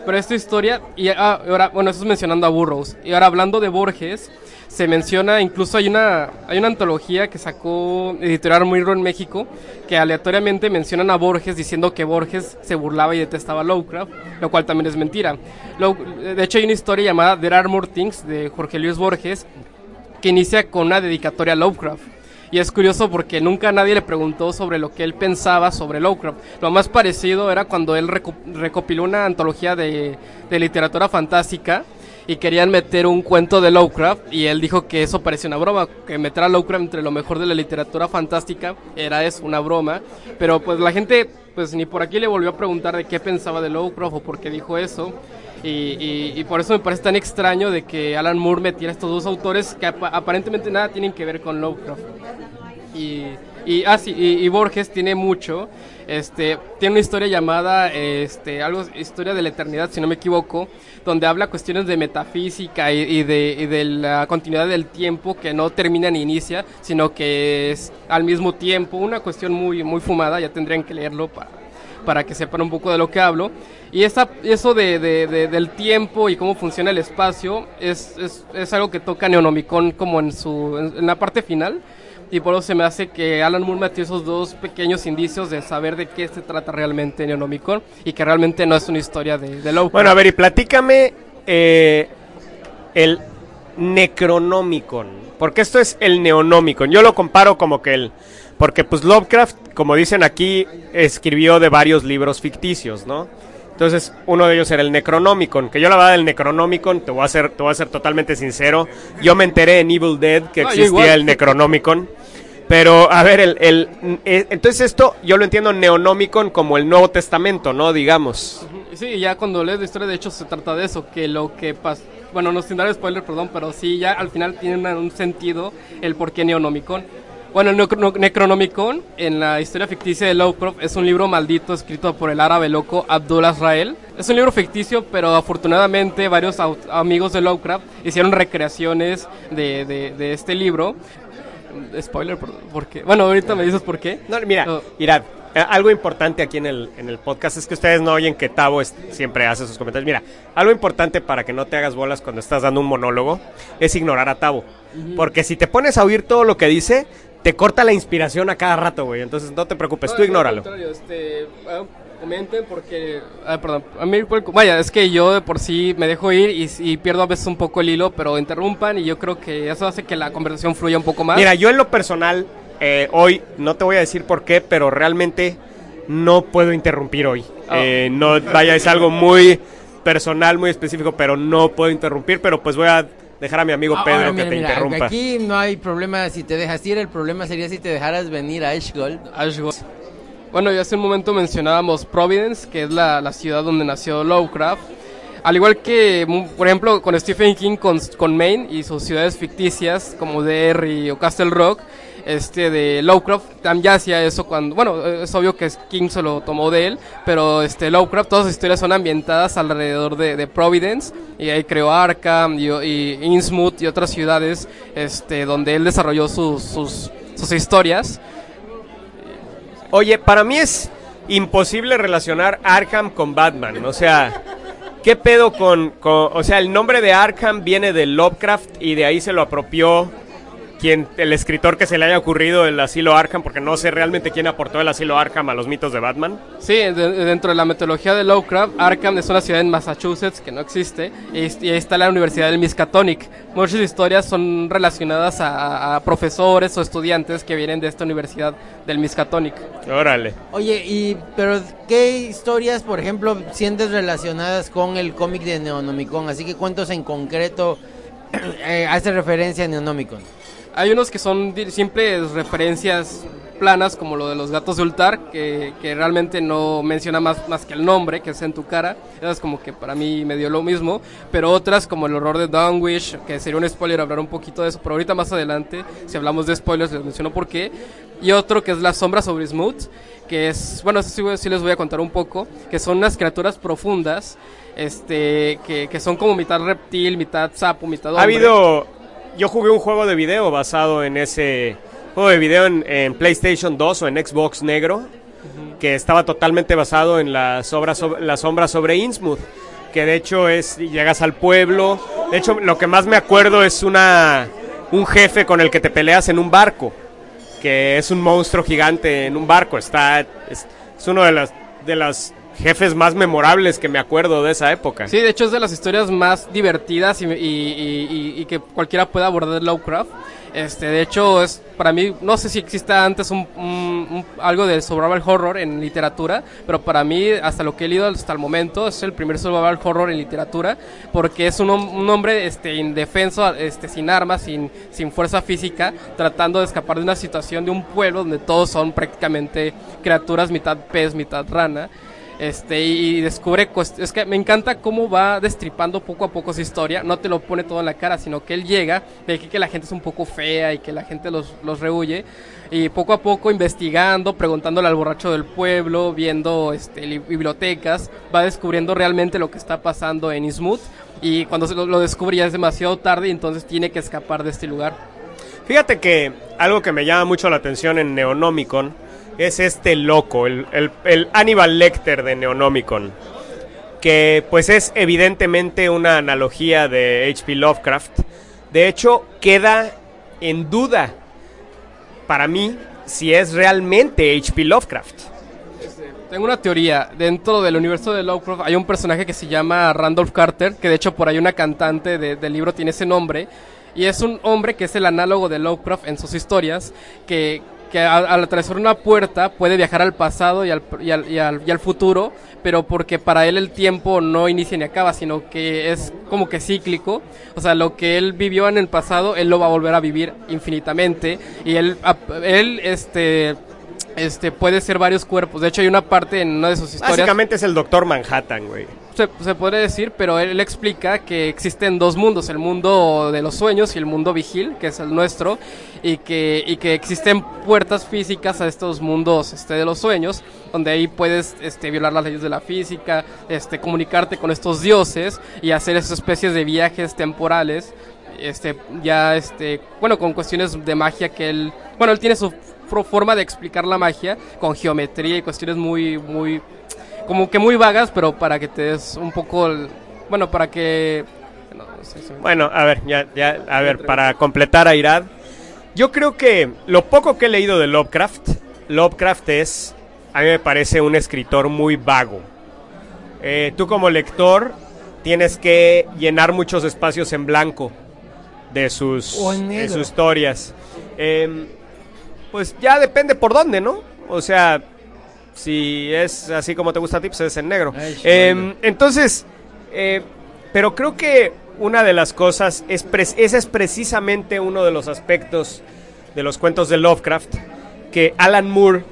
Pero esta historia, y ah, ahora, bueno, eso es mencionando a Burroughs. Y ahora hablando de Borges, se menciona, incluso hay una, hay una antología que sacó Editorial Muirro en México, que aleatoriamente mencionan a Borges diciendo que Borges se burlaba y detestaba a Lovecraft, lo cual también es mentira. Lo- de hecho, hay una historia llamada There Are More Things de Jorge Luis Borges, que inicia con una dedicatoria a Lovecraft. Y es curioso porque nunca nadie le preguntó sobre lo que él pensaba sobre Lovecraft. Lo más parecido era cuando él reco- recopiló una antología de, literatura fantástica y querían meter un cuento de Lovecraft y él dijo que eso parecía una broma, que meter a Lovecraft entre lo mejor de la literatura fantástica era eso, una broma. Pero pues la gente pues ni por aquí le volvió a preguntar de qué pensaba de Lovecraft o por qué dijo eso. Y, y- y por eso me parece tan extraño de que Alan Moore metiera estos dos autores que apa- aparentemente nada tienen que ver con Lovecraft. Y, y, ah, sí, y Borges tiene mucho. Este, tiene una historia llamada este, algo, Historia de la Eternidad, si no me equivoco, donde habla cuestiones de metafísica y, y de, y de la continuidad del tiempo que no termina ni inicia, sino que es al mismo tiempo. Una cuestión muy, muy fumada, ya tendrían que leerlo para, para que sepan un poco de lo que hablo. Y esa, eso de, de- de- del tiempo y cómo funciona el espacio es, es, es algo que toca Neonomicon como en, su, en, en la parte final. Y por eso se me hace que Alan Moore metió esos dos pequeños indicios de saber de qué se trata realmente Neonomicon y que realmente no es una historia de, de Lovecraft. Bueno, a ver, y platícame eh, el Necronomicon. Porque esto es el Neonomicon. Yo lo comparo como que el... Porque pues Lovecraft, como dicen aquí, escribió de varios libros ficticios, ¿no? Entonces, uno de ellos era el Necronomicon. Que yo la verdad del Necronomicon, te voy a ser, te voy a ser totalmente sincero. Yo me enteré en Evil Dead que Ah, existía el Necronomicon. Pero, a ver, el, el, eh, entonces esto yo lo entiendo Neonomicon como el Nuevo Testamento, ¿no? Digamos. Sí, ya cuando lees la historia, de hecho, se trata de eso, que lo que pasa... Bueno, no sin dar spoiler, perdón, pero sí, ya al final tiene un sentido el por qué Neonomicon. Bueno, el Necro- Necronomicon, en la historia ficticia de Lovecraft, es un libro maldito escrito por el árabe loco Abdul Azrael. Es un libro ficticio, pero afortunadamente varios amigos de Lovecraft hicieron recreaciones de- de este libro. Spoiler, por, ¿por qué? Bueno, ahorita me dices por qué. No, mira, No. mirad, eh, algo importante aquí en el, en el podcast es que ustedes no oyen que Tavo es- siempre hace sus comentarios. Mira, algo importante para que no te hagas bolas cuando estás dando un monólogo es ignorar a Tavo. Porque si te pones a oír todo lo que dice, te corta la inspiración a cada rato, güey. Entonces no te preocupes, No, tú al ignóralo. este, ah, comenten porque... ah, perdón. A mí, vaya, es que yo de por sí me dejo ir y, y pierdo a veces un poco el hilo, pero interrumpan y yo creo que eso hace que la conversación fluya un poco más. Mira, yo en lo personal, eh, hoy, no te voy a decir por qué, pero realmente no puedo interrumpir hoy. Ah. Eh, no, vaya, es algo muy personal, muy específico, pero no puedo interrumpir, pero pues voy a dejar a mi amigo Pedro Ahora, que te mira, interrumpa. Aquí no hay problema si te dejas ir, el problema sería si te dejaras venir a Ashgold. Ashgold. Bueno, ya hace un momento mencionábamos Providence, que es la, la ciudad donde nació Lovecraft. Al igual que, por ejemplo, con Stephen King con, con Maine y sus ciudades ficticias como Derry o Castle Rock, este de Lovecraft ya hacía eso cuando, bueno, es obvio que King se lo tomó de él, pero este Lovecraft todas sus historias son ambientadas alrededor de, de Providence y ahí creó Arkham y, y Innsmouth y otras ciudades este donde él desarrolló sus, sus, sus historias. Oye, para mí es imposible relacionar Arkham con Batman. O sea, ¿qué pedo con, con- O sea, el nombre de Arkham viene de Lovecraft y de ahí se lo apropió quien, el escritor que se le haya ocurrido el asilo Arkham, porque no sé realmente quién aportó el asilo Arkham a los mitos de Batman. Sí, de- dentro de la metodología de Lovecraft, Arkham es una ciudad en Massachusetts que no existe y, y ahí está la Universidad del Miskatonic. Muchas historias son relacionadas a, a profesores o estudiantes que vienen de esta universidad del Miskatonic. Órale. Oye, y pero ¿qué historias, por ejemplo, sientes relacionadas con el cómic de Neonomicon? Así que cuentos en concreto eh, hace referencia a Neonomicon. Hay unos que son simples referencias planas, como lo de los gatos de Ultar, que, que realmente no menciona más, más que el nombre, que es en tu cara. Esas como que para mí me dio lo mismo. Pero otras, como el horror de Downwish, que sería un spoiler hablar un poquito de eso, pero ahorita más adelante, si hablamos de spoilers, les menciono por qué. Y otro que es La Sombra sobre Smooth, que es, bueno, eso sí, sí les voy a contar un poco, que son unas criaturas profundas, este, que, que son como mitad reptil, mitad sapo, mitad hombre. Ha habido. Yo jugué un juego de video basado en ese. Juego de video en, PlayStation 2 o en Xbox negro. Que estaba totalmente basado en la sombra, sobre, la sombra sobre Innsmouth. Que de hecho es. Llegas al pueblo. De hecho, lo que más me acuerdo es una. Un jefe con el que te peleas en un barco. Que es un monstruo gigante en un barco. Está. Es, es uno de las. De las jefes más memorables que me acuerdo de esa época. Sí, de hecho es de las historias más divertidas y, y- y- y- que cualquiera pueda abordar Lovecraft. Este, de hecho, es para mí, no sé si exista antes un, un- un- algo de survival horror en literatura, pero para mí, hasta lo que he leído hasta el momento, es el primer survival horror en literatura, porque es un, un hombre este, indefenso, este, sin armas, sin, sin fuerza física, tratando de escapar de una situación de un pueblo donde todos son prácticamente criaturas mitad pez, mitad rana este y descubre es que me encanta cómo va destripando poco a poco su historia. No te lo pone todo en la cara sino que él llega ve que, la gente es un poco fea y que la gente los, los y poco a poco investigando preguntándole al borracho del pueblo viendo este li- bibliotecas va descubriendo realmente lo que está pasando en Innsmouth y cuando lo, lo descubre ya es demasiado tarde y entonces tiene que escapar de este lugar. Fíjate que algo que me llama mucho la atención en Neonomicon es este loco, el, el- el Hannibal Lecter de Neonomicon, que pues es evidentemente una analogía de H.P. Lovecraft. De hecho, queda en duda para mí si es realmente H.P. Lovecraft. Tengo una teoría. Dentro del universo de Lovecraft hay un personaje que se llama Randolph Carter, que de hecho por ahí una cantante de- del libro tiene ese nombre. Y es un hombre que es el análogo de Lovecraft en sus historias, que, que al, atravesar una puerta puede viajar al pasado y al, y, al, y al- futuro, pero porque para él el tiempo no inicia ni acaba, sino que es como que cíclico. O sea, lo que él vivió en el pasado, él lo va a volver a vivir infinitamente. Y él, él este este puede ser varios cuerpos. De hecho, hay una parte en una de sus historias. Básicamente es el Doctor Manhattan, güey. Se, se podría decir, pero él explica que existen dos mundos, el mundo de los sueños y el mundo vigil, que es el nuestro, y que, y que existen puertas físicas a estos mundos este, de los sueños, donde ahí puedes este, violar las leyes de la física, este, comunicarte con estos dioses y hacer esas especies de viajes temporales este, ya, este, bueno, con cuestiones de magia que él, bueno, él tiene su forma de explicar la magia con geometría y cuestiones muy, muy, como que muy vagas, pero para que te des un poco, el- bueno, para que, no, no sé si me- Bueno, a ver, ya, ya, a ver, para completar a Irad, yo creo que lo poco que he leído de Lovecraft, Lovecraft es, a mí me parece un escritor muy vago. Eh, tú como lector tienes que llenar muchos espacios en blanco de sus, de sus historias. Em, pues ya depende por dónde, ¿no? O sea, si es así como te gusta a ti, pues es en negro. Ay, Em, entonces, eh, pero creo que una de las cosas, es pre- ese es precisamente uno de los aspectos de los cuentos de Lovecraft, que Alan Moore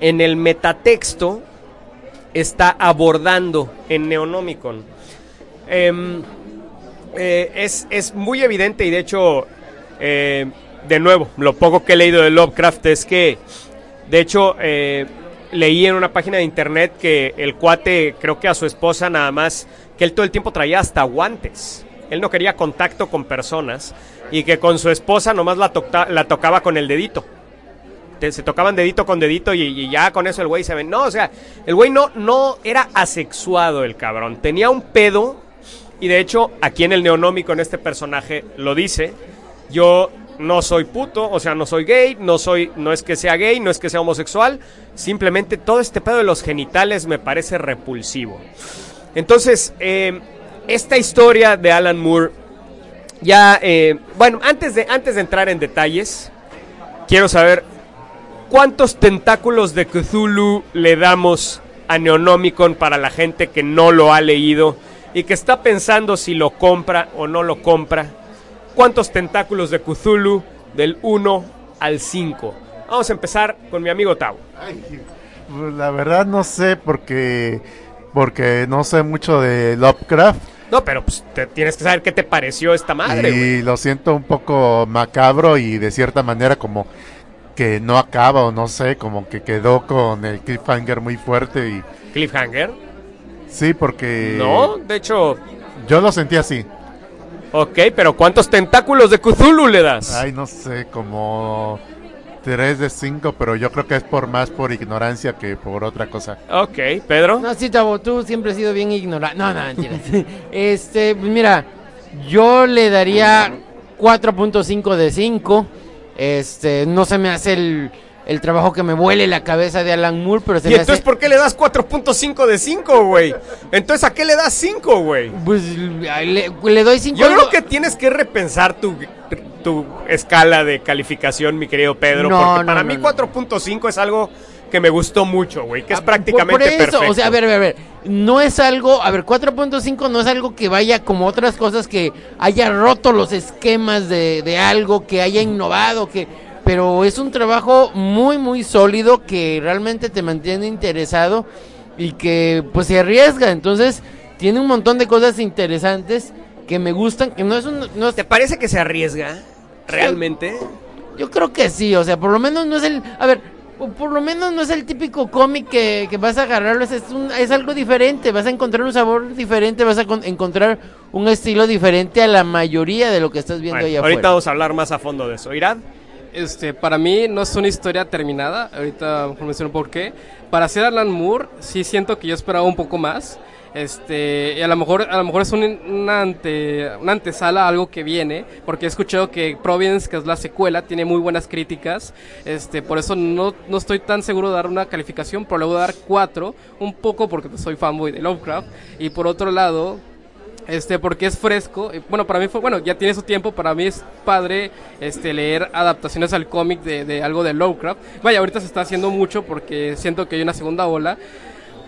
en el metatexto está abordando en Neonomicon. Em, eh, es, es muy evidente y de hecho, eh, de nuevo, lo poco que he leído de Lovecraft es que, de hecho, leí en una página de internet que el cuate, creo que a su esposa nada más, que él todo el tiempo traía hasta guantes. Él no quería contacto con personas y que con su esposa nomás la, la tocaba con el dedito. Se tocaban dedito con dedito y, y ya con eso el güey se ven. No, o sea, el güey no, no era asexuado el cabrón. Tenía un pedo y de hecho aquí en el neonómico en este personaje lo dice. Yo no soy puto, o sea, no soy gay, no soy, no es que sea gay, no es que sea homosexual. Simplemente todo este pedo de los genitales me parece repulsivo. Entonces, eh, esta historia de Alan Moore, ya, eh, bueno, antes de, antes de entrar en detalles, quiero saber cuántos tentáculos de Cthulhu le damos a Neonomicon para la gente que no lo ha leído y que está pensando si lo compra o no lo compra. ¿Cuántos tentáculos de Cthulhu del 1 al 5? Vamos a empezar con mi amigo Tau. Ay, pues, la verdad no sé porque porque no sé mucho de Lovecraft No, pero pues, te- tienes que saber qué te pareció esta madre, y lo siento un poco macabro y de cierta manera como que no acaba o no sé, como que quedó con el cliffhanger muy fuerte y Cliffhanger. sí porque No, de hecho, yo lo sentí así. Ok, pero ¿cuántos tentáculos de Cthulhu le das? Ay, no sé, como 3 de 5, pero yo creo que es por más por ignorancia que por otra cosa. Ok, Pedro. No, sí, Tavo, tú siempre has sido bien ignorante. No, no, mentiras. este, pues mira, yo le daría 4.5 de 5. Este, no se me hace el, el trabajo que me vuele la cabeza de Alan Moore, pero se ¿Y me entonces hace... por qué le das 4.5 de 5, güey? Entonces, ¿a qué le das 5, güey? Pues le, le doy 5. Yo creo que tienes que repensar tu, tu escala de calificación, mi querido Pedro, No, porque no, para no, mí no. 4.5 es algo que me gustó mucho, güey, que es Ah, prácticamente por, por eso, perfecto. O sea, a ver, a ver, a ver. No es algo, a ver, 4.5 no es algo que vaya como otras cosas que haya roto los esquemas de, de algo, que haya innovado, que pero es un trabajo muy, muy sólido que realmente te mantiene interesado y que pues se arriesga. Entonces, tiene un montón de cosas interesantes que me gustan, que no es un... No es- ¿Te parece que se arriesga realmente? yo creo que sí, o sea, por lo menos no es el... A ver, por lo menos no es el típico cómic que, que vas a agarrarlo, es, un- es algo diferente, vas a encontrar un sabor diferente, vas a con- encontrar un estilo diferente a la mayoría de lo que estás viendo Bueno, ahorita afuera. vamos a hablar más a fondo de eso. ¿Irad? Este, para mí no es una historia terminada, ahorita menciono por qué. Para hacer Alan Moore, sí siento que yo esperaba un poco más. Este, y a lo mejor, a lo mejor es un- una, ante, una antesala algo que viene, porque he escuchado que Providence, que es la secuela, tiene muy buenas críticas. Este, por eso no, no estoy tan seguro de dar una calificación, pero le voy a dar cuatro, un poco porque soy fanboy de Lovecraft. Y por otro lado, este porque es fresco. Y, bueno para mí fue bueno ya tiene su tiempo. Para mí es padre este leer adaptaciones al cómic de, de algo de Lovecraft. Vaya ahorita se está haciendo mucho porque siento que hay una segunda ola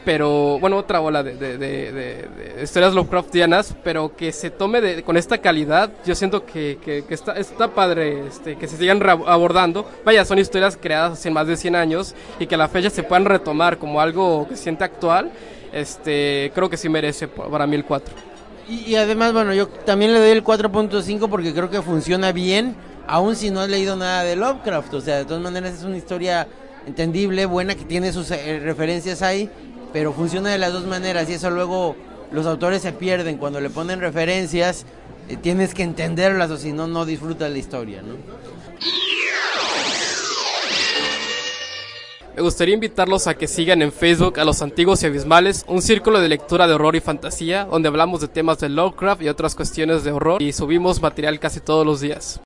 pero bueno otra ola de, de- de- historias Lovecraftianas pero que se tome de- con esta calidad yo siento que, que- está, está padre este, que se sigan abordando. Vaya son historias creadas hace más de 100 años y que a la fecha se puedan retomar como algo que se siente actual. Este creo que sí merece para mí el 4 Y, además, bueno, yo también le doy el 4.5 porque creo que funciona bien, aun si no has leído nada de Lovecraft. O sea, de todas maneras es una historia entendible, buena, que tiene sus eh, referencias ahí, pero funciona de las dos maneras y eso luego los autores se pierden cuando le ponen referencias. eh, tienes que entenderlas o si no, no disfrutas la historia, ¿no? Me gustaría invitarlos a que sigan en Facebook a Los Antiguos y Abismales, un círculo de lectura de horror y fantasía, donde hablamos de temas de Lovecraft y otras cuestiones de horror y subimos material casi todos los días.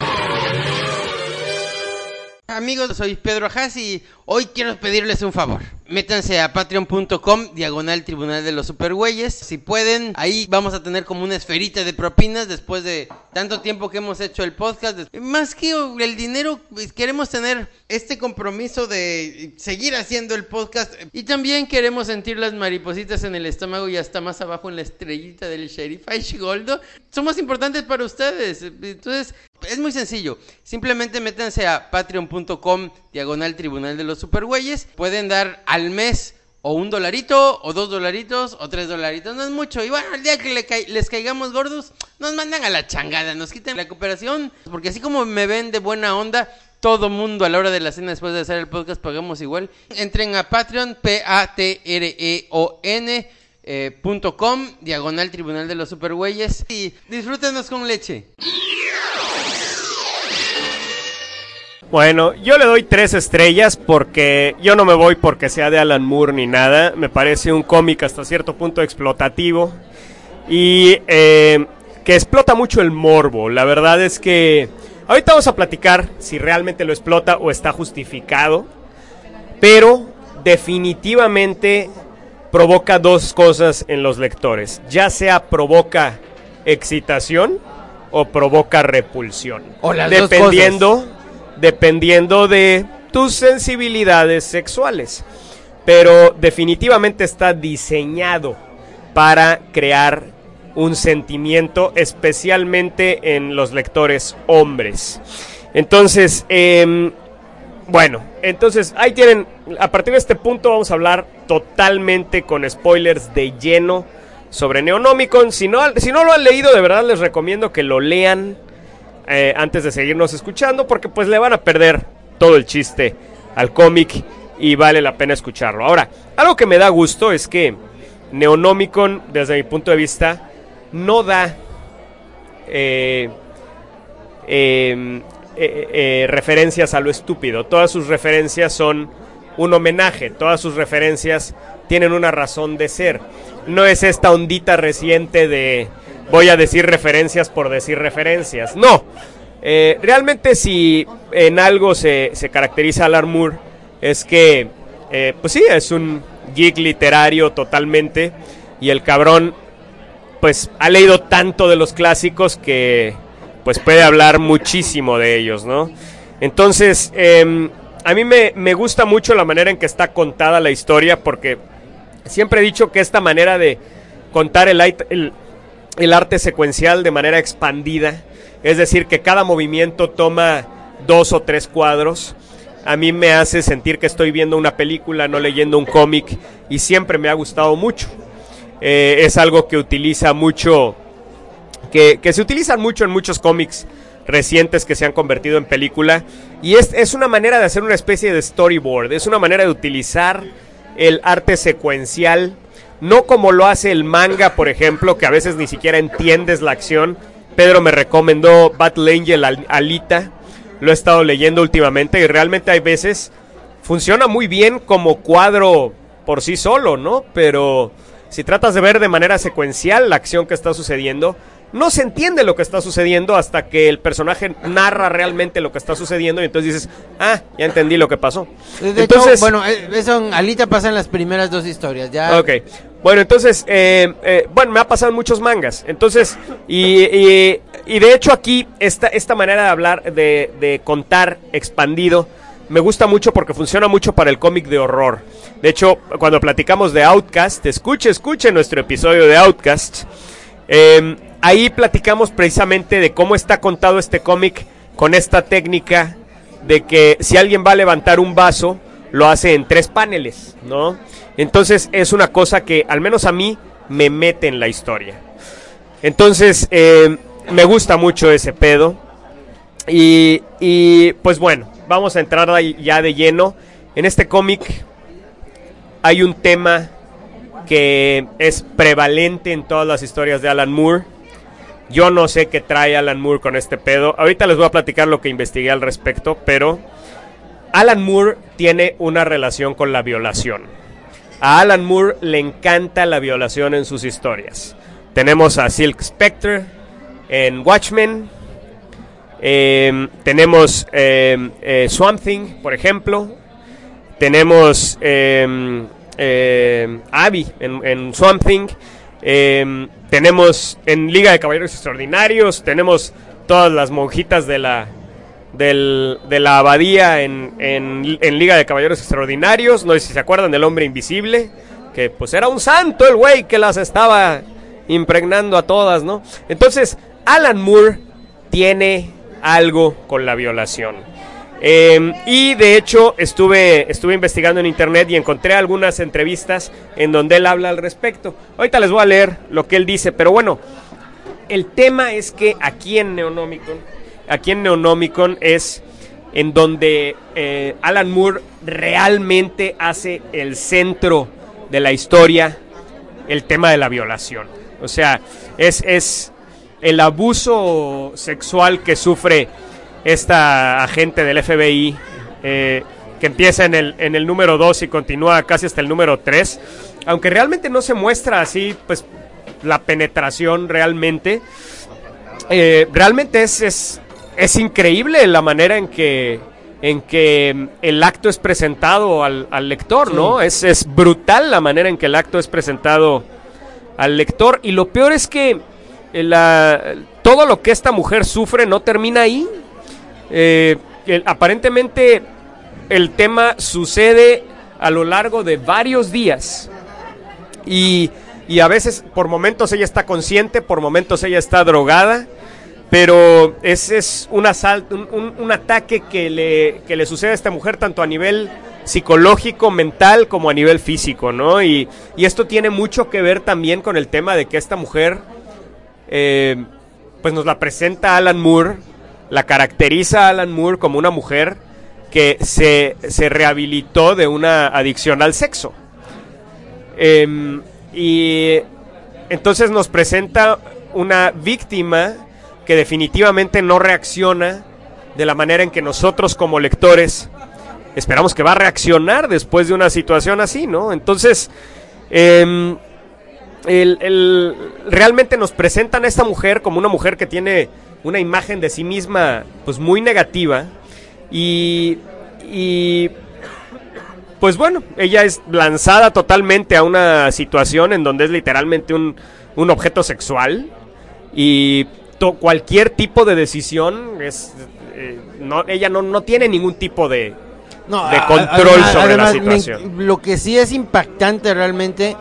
Amigos, soy Pedro Haas y hoy quiero pedirles un favor. Métanse a patreon.com, diagonal tribunal de los supergüeyes. Si pueden, ahí vamos a tener como una esferita de propinas después de tanto tiempo que hemos hecho el podcast. Más que el dinero, pues, queremos tener este compromiso de seguir haciendo el podcast. Y también queremos sentir las maripositas en el estómago y hasta más abajo en la estrellita del sheriff Goldo. Somos importantes para ustedes. Entonces, es muy sencillo. Simplemente métanse a patreon.com diagonal tribunal de los supergüeyes. Pueden dar al mes o un dolarito, o dos dolaritos, o tres dolaritos. No es mucho. Y bueno, el día que les caigamos gordos, nos mandan a la changada, nos quiten la cooperación. Porque así como me ven de buena onda, todo mundo a la hora de la cena después de hacer el podcast pagamos igual. Entren a Patreon, P-A-T-R-E-O-N. Eh, diagonal tribunal de los supergüeyes y disfrútenos con leche. Bueno, yo le doy tres estrellas porque yo no me voy porque sea de Alan Moore ni nada. Me parece un cómic hasta cierto punto explotativo y eh, que explota mucho el morbo. La verdad es que ahorita vamos a platicar si realmente lo explota o está justificado, pero definitivamente provoca dos cosas en los lectores. Ya sea provoca excitación o provoca repulsión. O las dependiendo dos cosas dependiendo de tus sensibilidades sexuales. Pero definitivamente está diseñado para crear un sentimiento, especialmente en los lectores hombres. Entonces, eh, bueno, entonces ahí tienen, a partir de este punto vamos a hablar totalmente con spoilers de lleno sobre Neonomicon. Si no, si no lo han leído, de verdad les recomiendo que lo lean eh, antes de seguirnos escuchando, porque pues le van a perder todo el chiste al cómic y vale la pena escucharlo. Ahora, algo que me da gusto es que Neonomicon, desde mi punto de vista, no da eh, em, eh, referencias a lo estúpido. Todas sus referencias son un homenaje, todas sus referencias tienen una razón de ser. No es esta ondita reciente de voy a decir referencias por decir referencias. No. Eh, realmente si en algo se, se caracteriza Alan Moore es que, eh, pues sí, es un geek literario totalmente y el cabrón pues ha leído tanto de los clásicos que pues puede hablar muchísimo de ellos, ¿no? Entonces, em, a mí me, me, gusta mucho la manera en que está contada la historia porque siempre he dicho que esta manera de contar el, el, el arte secuencial de manera expandida, es decir, que cada movimiento toma dos o tres cuadros. A mí me hace sentir que estoy viendo una película, no leyendo un cómic, y siempre me ha gustado mucho. Eh, es algo que utiliza mucho, que, se utilizan mucho en muchos cómics recientes que se han convertido en película, y es una manera de hacer una especie de storyboard, es una manera de utilizar el arte secuencial no como lo hace el manga, por ejemplo, que a veces ni siquiera entiendes la acción. Pedro me recomendó Battle Angel Alita, lo he estado leyendo últimamente y realmente hay veces funciona muy bien como cuadro por sí solo, ¿no? Pero si tratas de ver de manera secuencial la acción que está sucediendo, no se entiende lo que está sucediendo hasta que el personaje narra realmente lo que está sucediendo y entonces dices, ah, ya entendí lo que pasó. De entonces, hecho, bueno, eh, eso en Alita pasa en las primeras dos historias, ya. Ok, bueno, entonces, eh, eh, bueno, me ha pasado en muchos mangas, entonces, y, y, y, de hecho aquí, esta, esta manera de hablar, de, de contar expandido, me gusta mucho porque funciona mucho para el cómic de horror. De hecho, cuando platicamos de Outcast, escuche, escuche nuestro episodio de Outcast. Eh, ahí platicamos precisamente de cómo está contado este cómic con esta técnica de que si alguien va a levantar un vaso, lo hace en tres paneles, ¿no? Entonces es una cosa que al menos a mí me mete en la historia. Entonces eh, me gusta mucho ese pedo. Y, y, pues bueno, vamos a entrar ya de lleno. En este cómic hay un tema que es prevalente en todas las historias de Alan Moore Yo no sé qué trae Alan Moore con este pedo. Ahorita les voy a platicar lo que investigué al respecto, pero Alan Moore tiene una relación con la violación. A Alan Moore le encanta la violación en sus historias. Tenemos a Silk Spectre en Watchmen. Em, tenemos em, eh, Swamp Thing, por ejemplo. Tenemos em, Abby en Swamp Thing. Em, tenemos en Liga de Caballeros Extraordinarios. Tenemos todas las monjitas de la, de la abadía en, en- en Liga de Caballeros Extraordinarios. No sé si se acuerdan del hombre invisible. Que pues era un santo el güey que las estaba impregnando a todas, ¿no? Entonces, Alan Moore tiene algo con la violación. Eh, y de hecho estuve, estuve investigando en internet y encontré algunas entrevistas en donde él habla al respecto. Ahorita les voy a leer lo que él dice, pero bueno, el tema es que aquí en Neonomicon, aquí en Neonomicon es en donde eh, Alan Moore realmente hace el centro de la historia el tema de la violación. O sea, es, es el abuso sexual que sufre esta agente del FBI, eh, que empieza en el, en el número 2 y continúa casi hasta el número 3, aunque realmente no se muestra así, pues la penetración realmente, eh, realmente es, es, es increíble la manera en que, en que el acto es presentado al, al lector, ¿no? Es, es brutal la manera en que el acto es presentado al lector. Y lo peor es que eh, la- todo lo que esta mujer sufre no termina ahí. Eh, el- aparentemente el tema sucede a lo largo de varios días. Y, y a veces por momentos ella está consciente, por momentos ella está drogada. Pero ese es un asalto, un, un- ataque que le, que le sucede a esta mujer tanto a nivel psicológico, mental, como a nivel físico, ¿no? Y, y esto tiene mucho que ver también con el tema de que esta mujer, eh, pues nos la presenta Alan Moore, la caracteriza Alan Moore como una mujer que se, se rehabilitó de una adicción al sexo. Em, y entonces nos presenta una víctima que definitivamente no reacciona de la manera en que nosotros como lectores esperamos que va a reaccionar después de una situación así, ¿no? Entonces, em, el- el- realmente nos presentan a esta mujer como una mujer que tiene una imagen de sí misma pues muy negativa y, y pues bueno, ella es lanzada totalmente a una situación en donde es literalmente un, un objeto sexual y to- cualquier tipo de decisión es eh, no, ella no, no tiene ningún tipo de, No, de a- control además- sobre la me- situación. lo que sí es impactante realmente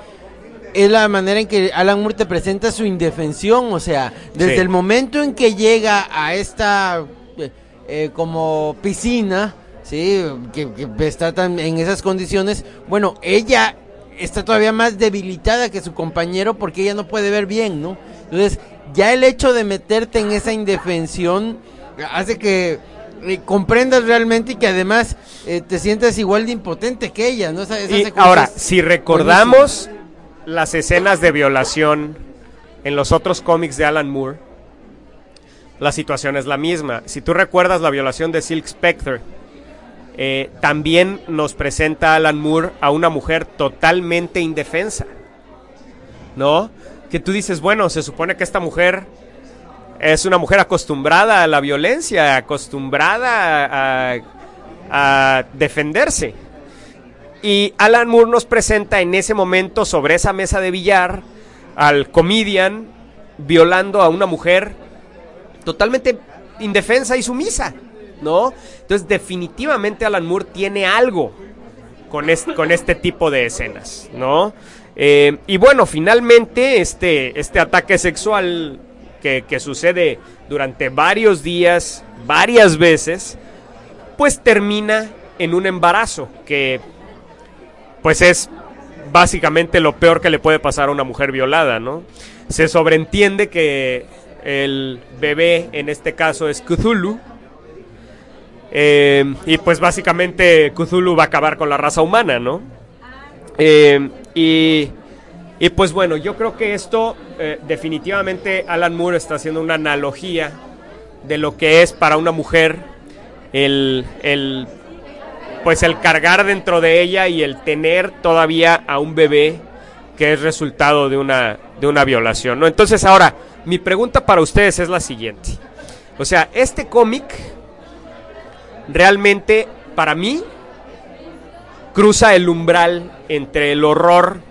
es la manera en que Alan Moore te presenta su indefensión, o sea, desde Sí. el momento en que llega a esta eh, eh, como piscina, sí, que, que está tan en esas condiciones, bueno, ella está todavía más debilitada que su compañero porque ella no puede ver bien, ¿no? Entonces, ya el hecho de meterte en esa indefensión hace que eh, comprendas realmente y que además eh, te sientas igual de impotente que ella, ¿no? Esa- esa Y ahora, si recordamos las escenas de violación en los otros cómics de Alan Moore, la situación es la misma. Si tú recuerdas la violación de Silk Spectre, eh, también nos presenta Alan Moore a una mujer totalmente indefensa. ¿No? Que tú dices, bueno, se supone que esta mujer es una mujer acostumbrada a la violencia, acostumbrada a, a defenderse. Y Alan Moore nos presenta en ese momento sobre esa mesa de billar al comedian violando a una mujer totalmente indefensa y sumisa, ¿no? Entonces definitivamente Alan Moore tiene algo con, es- con este tipo de escenas, ¿no? Eh, y bueno, finalmente este, este ataque sexual que sucede durante varios días, varias veces, pues termina en un embarazo que pues es básicamente lo peor que le puede pasar a una mujer violada, ¿no? Se sobreentiende que el bebé en este caso es Cthulhu. eh, y pues básicamente Cthulhu va a acabar con la raza humana, ¿no? Eh, y, Y pues bueno, yo creo que esto eh, definitivamente Alan Moore está haciendo una analogía de lo que es para una mujer el, el pues el cargar dentro de ella y el tener todavía a un bebé que es resultado de una, de una violación. ¿no? Entonces ahora, mi pregunta para ustedes es la siguiente. O sea, este cómic realmente para mí cruza el umbral entre el horror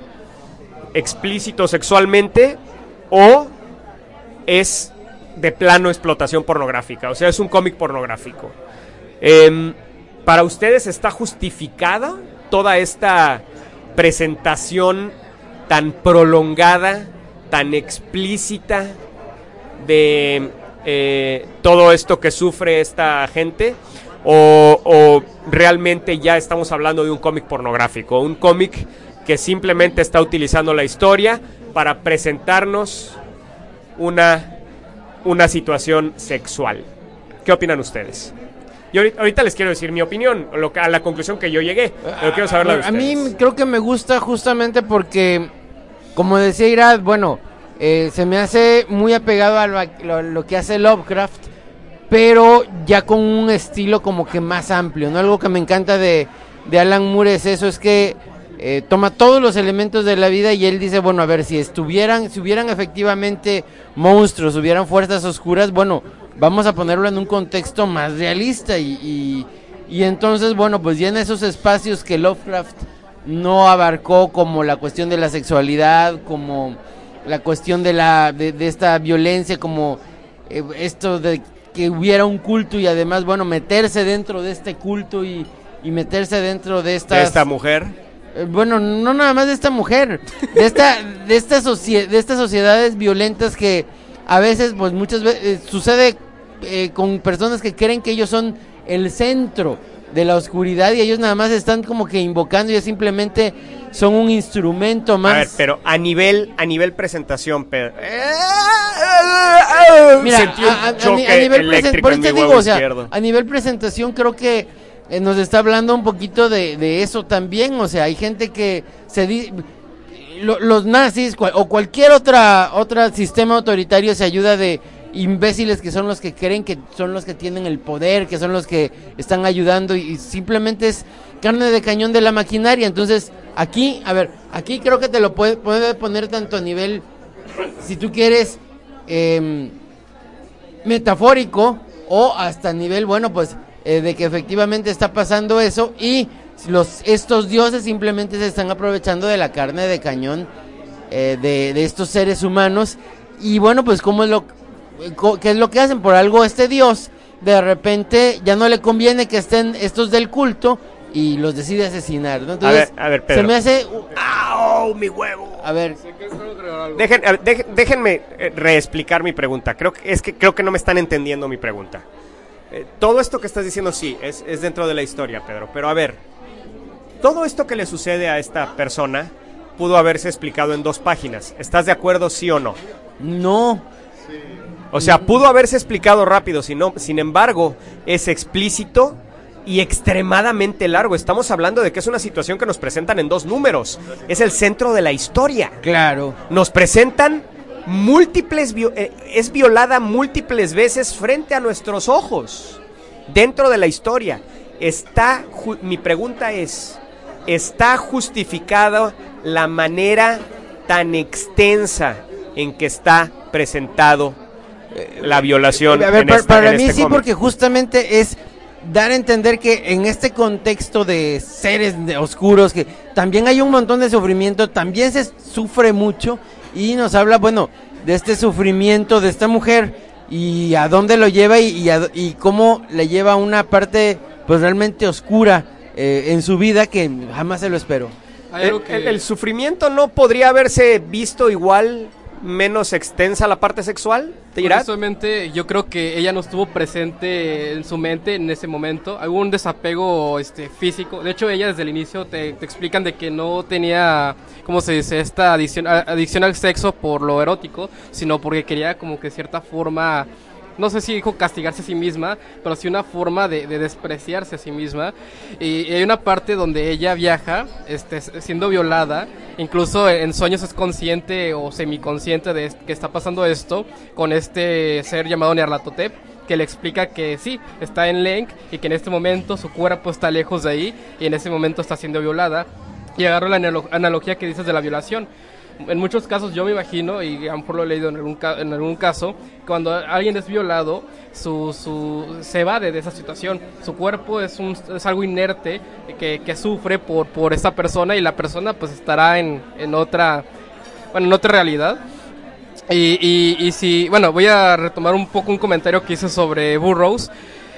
explícito sexualmente o es de plano explotación pornográfica. O sea, es un cómic pornográfico. Em, ¿Para ustedes está justificada toda esta presentación tan prolongada, tan explícita de eh, todo esto que sufre esta gente? O, o, realmente ya estamos hablando de un cómic pornográfico? Un cómic que simplemente está utilizando la historia para presentarnos una, una situación sexual. ¿Qué opinan ustedes? Yo ahorita les quiero decir mi opinión, lo a la conclusión que yo llegué, pero quiero saber la de A mí creo que me gusta justamente porque, como decía Irad, bueno, eh, se me hace muy apegado a lo que hace Lovecraft, pero ya con un estilo como que más amplio, ¿no? Algo que me encanta de, de Alan Moore es eso, es que eh, toma todos los elementos de la vida y él dice, bueno, a ver, si estuvieran, si hubieran efectivamente monstruos, hubieran fuerzas oscuras, bueno, vamos a ponerlo en un contexto más realista y, y, y entonces, bueno, pues ya en esos espacios que Lovecraft no abarcó como la cuestión de la sexualidad, como la cuestión de la de, de esta violencia, como eh, esto de que hubiera un culto y además, bueno, meterse dentro de este culto y, y meterse dentro de estas esta mujer. eh, Bueno, no nada más de esta mujer, de esta, de esta de estas sociedades violentas que a veces, pues muchas veces sucede eh, con personas que creen que ellos son el centro de la oscuridad y ellos nada más están como que invocando y simplemente son un instrumento más. A ver, pero a nivel, a nivel presentación, Pedro. Mira, a, nivel presen- por digo, o sea, a nivel presentación creo que eh, nos está hablando un poquito de, de eso también, o sea, hay gente que se di- lo- los nazis cual- o cualquier otra otra sistema autoritario se ayuda de imbéciles que son los que creen que son los que tienen el poder, que son los que están ayudando y, simplemente es carne de cañón de la maquinaria. Entonces, aquí, a ver, aquí creo que te lo puede, poner tanto a nivel, si tú quieres, em, metafórico o hasta a nivel, bueno, pues eh, de que efectivamente está pasando eso y los estos dioses simplemente se están aprovechando de la carne de cañón eh, de, de estos seres humanos y bueno, pues cómo es lo co- qué es lo que hacen por algo este dios de repente ya no le conviene que estén estos del culto y los decide asesinar, ¿no? Entonces, a ver, se Pedro. me hace ¡Au, mi huevo! a ver, Dejen- a ver, déjenme eh, reexplicar mi pregunta. Creo que, es que creo que no me están entendiendo mi pregunta. Eh, todo esto que estás diciendo sí, es, es dentro de la historia, Pedro. Pero a ver, todo esto que le sucede a esta persona pudo haberse explicado en dos páginas. ¿Estás de acuerdo, sí o no? no, O sea, pudo haberse explicado rápido, sin, sin embargo, es explícito y extremadamente largo. Estamos hablando de que es una situación que nos presentan en dos números. Es el centro de la historia. claro. Nos presentan múltiples, eh, es violada múltiples veces frente a nuestros ojos, dentro de la historia. Está, mi pregunta es, ¿está justificada la manera tan extensa en que está presentado eh, la violación? A ver, en pa- esta- para en mí este sí, cómic? porque justamente es dar a entender que en este contexto de seres oscuros, que también hay un montón de sufrimiento, también se sufre mucho y nos habla, bueno, de este sufrimiento de esta mujer y a dónde lo lleva y, y, a- y cómo le lleva a una parte pues realmente oscura eh, en su vida que jamás se lo esperó. El, el- el sufrimiento no podría haberse visto igual, menos extensa la parte sexual, ¿te dirás? Honestamente, yo creo que ella no estuvo presente en su mente en ese momento. Hubo un desapego este, físico. De hecho, ella desde el inicio te, te explican de que no tenía, ¿cómo se dice?, esta adicción, adicción al sexo por lo erótico, sino porque quería como que de cierta forma no sé si dijo castigarse a sí misma, pero sí una forma de, despreciarse a sí misma. Y, hay una parte donde ella viaja, este, siendo violada, incluso en sueños es consciente o semiconsciente de que está pasando esto con este ser llamado Nyarlathotep que le explica que sí, está en Lenk y que en este momento su cuerpo está lejos de ahí y en ese momento está siendo violada. Y agarro la analogía que dices de la violación en muchos casos yo me imagino, y a lo mejor lo he leído en algún, en algún caso, cuando alguien es violado, su, su, se evade de esa situación. Su cuerpo es, un, es algo inerte que, que, sufre por, por esa persona y la persona pues estará en, en otra, bueno, en otra realidad. Y, y, y si, bueno, voy a retomar un poco un comentario que hice sobre Burroughs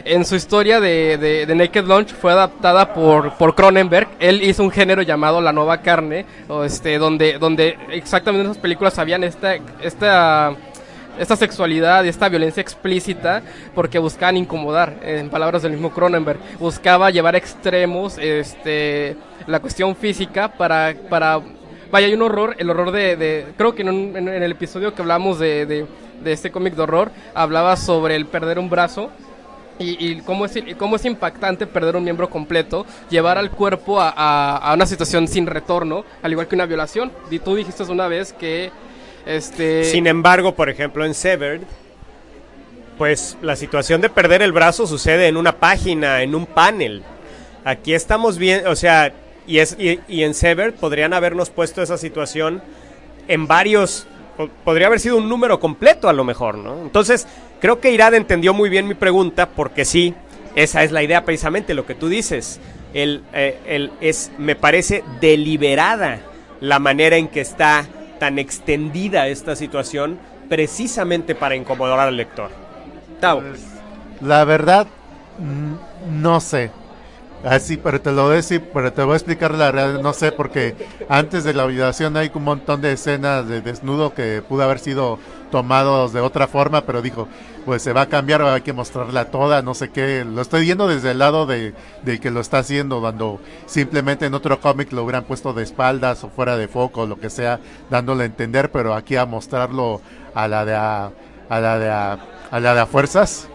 en su historia de, de, Naked Lunch fue adaptada por, por Cronenberg. Él hizo un género llamado La Nueva Carne, este, donde, donde exactamente en esas películas habían esta, esta, esta sexualidad y esta violencia explícita porque buscaban incomodar, en palabras del mismo Cronenberg. Buscaba llevar a extremos este, la cuestión física para... para Vaya, hay un horror, el horror de... creo que en, en, el episodio que hablamos de, de, de este cómic de horror, hablaba sobre el perder un brazo y, cómo, es, cómo es impactante perder un miembro completo, llevar al cuerpo a, una situación sin retorno, al igual que una violación. Y tú dijiste una vez que... Este... Sin embargo, por ejemplo, en Severed, pues la situación de perder el brazo sucede en una página, en un panel. Aquí estamos bien, o sea, y, es, y en Severed podrían habernos puesto esa situación en varios podría haber sido un número completo a lo mejor, ¿no? Entonces, creo que Irad entendió muy bien mi pregunta porque sí, esa es la idea precisamente, lo que tú dices. El, eh, es, me parece deliberada la manera en que está tan extendida esta situación precisamente para incomodar al lector. Tau. Pues, la verdad, no sé. Así, ah, pero te lo voy a decir, pero te voy a explicar la realidad, no sé, porque antes de la violación hay un montón de escenas de desnudo que pudo haber sido tomados de otra forma, pero dijo, pues se va a cambiar, hay que mostrarla toda, no sé qué. Lo estoy viendo desde el lado de, que lo está haciendo, cuando simplemente en otro cómic lo hubieran puesto de espaldas o fuera de foco, lo que sea, dándole a entender, pero aquí a mostrarlo a la de a, la de a, la de a fuerzas.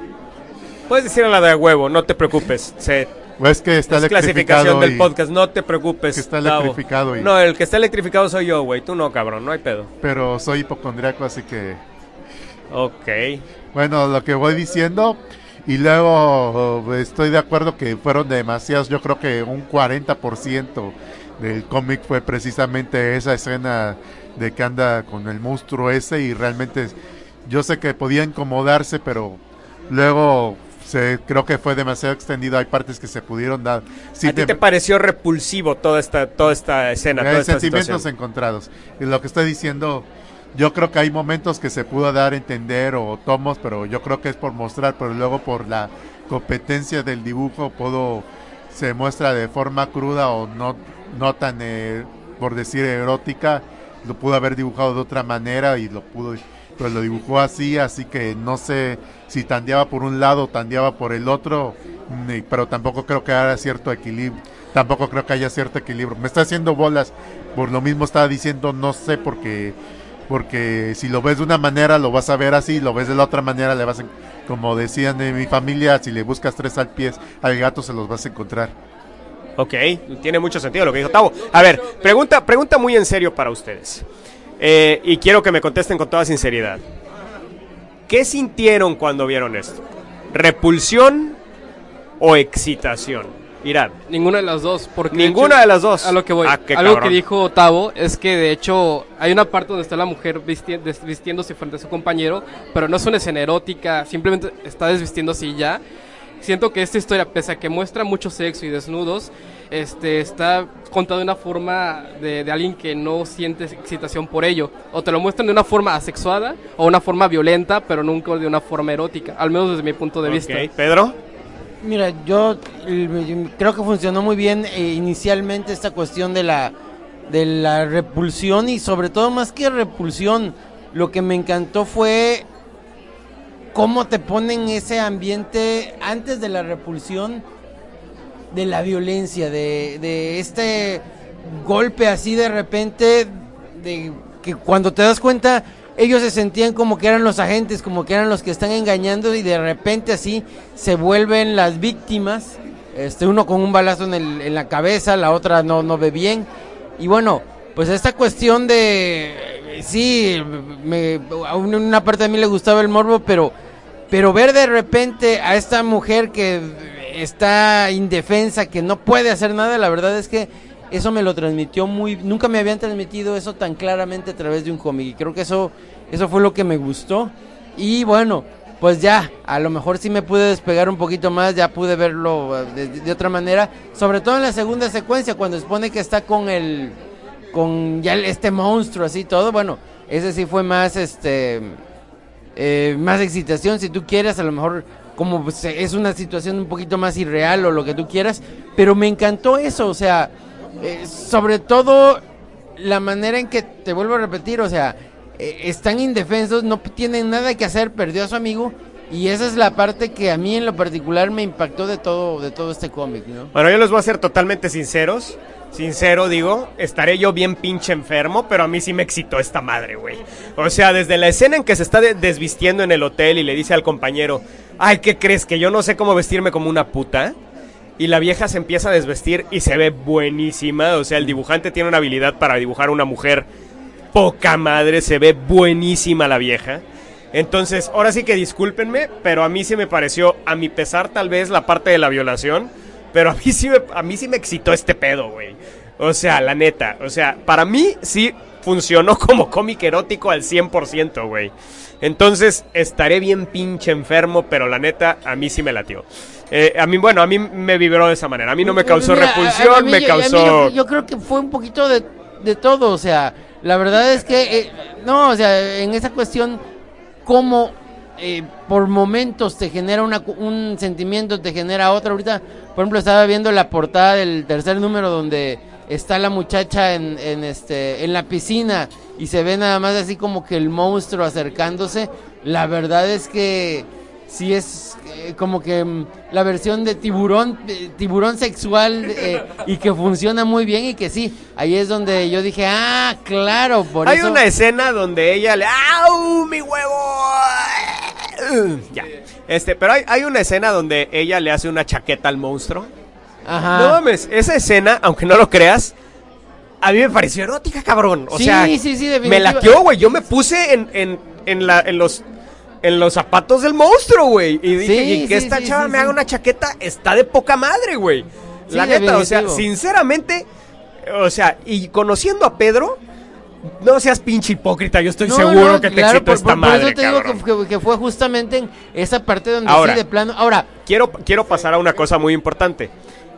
Puedes decir a la de a huevo, no te preocupes. Se es que está es clasificación del podcast, no te preocupes. Que está electrificado. No, el que está electrificado soy yo, güey. Tú no, cabrón, no hay pedo. Pero soy hipocondriaco, así que. Ok. Bueno, lo que voy diciendo. Y luego estoy de acuerdo que fueron demasiados. Yo creo que un 40% del cómic fue precisamente esa escena de que anda con el monstruo ese. Y realmente yo sé que podía incomodarse, pero luego creo que fue demasiado extendido. Hay partes que se pudieron dar. ¿A ti te pareció repulsivo toda esta, toda esta escena? Hay sentimientos encontrados. Y lo que estoy diciendo, yo creo que hay momentos que se pudo dar a entender o tomos, pero yo creo que es por mostrar, pero luego por la competencia del dibujo puedo se muestra de forma cruda o no no tan eh, por decir erótica lo pudo haber dibujado de otra manera y lo pudo pues lo dibujó así, así que no sé si tandeaba por un lado o tandeaba por el otro, pero tampoco creo que haya cierto equilibrio, tampoco creo que haya cierto equilibrio. Me está haciendo bolas, por lo mismo estaba diciendo, no sé, porque porque si lo ves de una manera lo vas a ver así, lo ves de la otra manera le vas a, como decían en mi familia, si le buscas tres al pie al gato se los vas a encontrar. Ok, tiene mucho sentido lo que dijo Tavo. A ver, pregunta, pregunta muy en serio para ustedes. Eh, y quiero que me contesten con toda sinceridad. ¿Qué sintieron cuando vieron esto? ¿Repulsión o excitación? Irán. Ninguna de las dos. Porque Ninguna de, las dos. A lo que voy. Ah, Algo que dijo Tavo es que de hecho hay una parte donde está la mujer vistiéndose frente a su compañero, pero no es una escena erótica, simplemente está desvistiéndose y ya. Siento que esta historia, pese a que muestra mucho sexo y desnudos, este, está contado de una forma de, alguien que no siente excitación por ello. O te lo muestran de una forma asexuada o una forma violenta, pero nunca de una forma erótica, al menos desde mi punto de vista. Pedro. Mira, yo creo que funcionó muy bien eh, inicialmente esta cuestión de la, de la repulsión y sobre todo más que repulsión, lo que me encantó fue cómo te ponen ese ambiente antes de la repulsión de la violencia, de, este golpe así de repente, de que cuando te das cuenta ellos se sentían como que eran los agentes, como que eran los que están engañando y de repente así se vuelven las víctimas. Este, uno con un balazo en, el- la cabeza, la otra no, no ve bien. Y bueno, pues esta cuestión de... Sí, me, a un- una parte de mí le gustaba el morbo, pero, pero ver de repente a esta mujer que está indefensa, que no puede hacer nada, la verdad es que eso me lo transmitió muy... Nunca me habían transmitido eso tan claramente a través de un cómic. Y creo que eso, eso fue lo que me gustó. Y bueno, pues ya, a lo mejor sí me pude despegar un poquito más, ya pude verlo eh, de, de otra manera. Sobre todo en la segunda secuencia, cuando se supone que está con el... Con ya este monstruo así todo. Bueno, ese sí fue más este... eh, más excitación si tú quieres, a lo mejor como pues, es una situación un poquito más irreal o lo que tú quieras, pero me encantó eso, o sea, eh, sobre todo la manera en que, te vuelvo a repetir, o sea, eh, están indefensos, no tienen nada que hacer, perdió a su amigo, y esa es la parte que a mí en lo particular me impactó de todo, de todo este cómic, ¿no? Bueno, yo les voy a ser totalmente sinceros. Sincero, digo, estaré yo bien pinche enfermo, pero a mí sí me excitó esta madre, güey. O sea, desde la escena en que se está de- desvistiendo en el hotel y le dice al compañero, ay, ¿qué crees? Que yo no sé cómo vestirme como una puta. Y la vieja se empieza a desvestir y se ve buenísima. O sea, el dibujante tiene una habilidad para dibujar una mujer poca madre, se ve buenísima la vieja. Entonces, ahora sí que discúlpenme, pero a mí sí me pareció, a mi pesar tal vez la parte de la violación, pero a mí sí me, a mí sí me excitó este pedo, güey. O sea, la neta, o sea, para mí sí funcionó como cómic erótico al 100%, güey. Entonces, estaré bien pinche enfermo, pero la neta, a mí sí me latió. Eh, a mí, bueno, a mí me vibró de esa manera. A mí no me causó Mira, a- a- repulsión, a me yo- causó... yo, yo creo que fue un poquito de, de todo, o sea, la verdad es que, eh, no, o sea, en esa cuestión, cómo eh, por momentos te genera una un sentimiento, te genera otro. Ahorita, por ejemplo, estaba viendo la portada del tercer número donde está la muchacha en, en, este, en la piscina y se ve nada más así como que el monstruo acercándose. La verdad es que sí es eh, como que mm, la versión de tiburón, eh, tiburón sexual eh, y que funciona muy bien y que sí, ahí es donde yo dije, ah, claro, por Hay eso. una escena donde ella le. ¡Au! ¡Mi huevo! Ya. Este, pero hay, hay una escena donde ella le hace una chaqueta al monstruo. Ajá. No mames, esa escena, aunque no lo creas, a mí me pareció erótica, cabrón. O Sí, sea, sí, sí, me latió, güey. Yo me puse en, en, en, la, en los. En los zapatos del monstruo, güey. Y dije, Sí, y que sí, esta sí, chava me haga una chaqueta, está de poca madre, güey. La neta, o sea, sinceramente, o sea, y conociendo a Pedro, no seas pinche hipócrita, yo estoy No, seguro no, que te claro, por, esta por- por madre, eso te digo cabrón. que, que- que fue justamente en esa parte donde Ahora. sí de plano. Ahora, Quiero, quiero pasar a una cosa muy importante.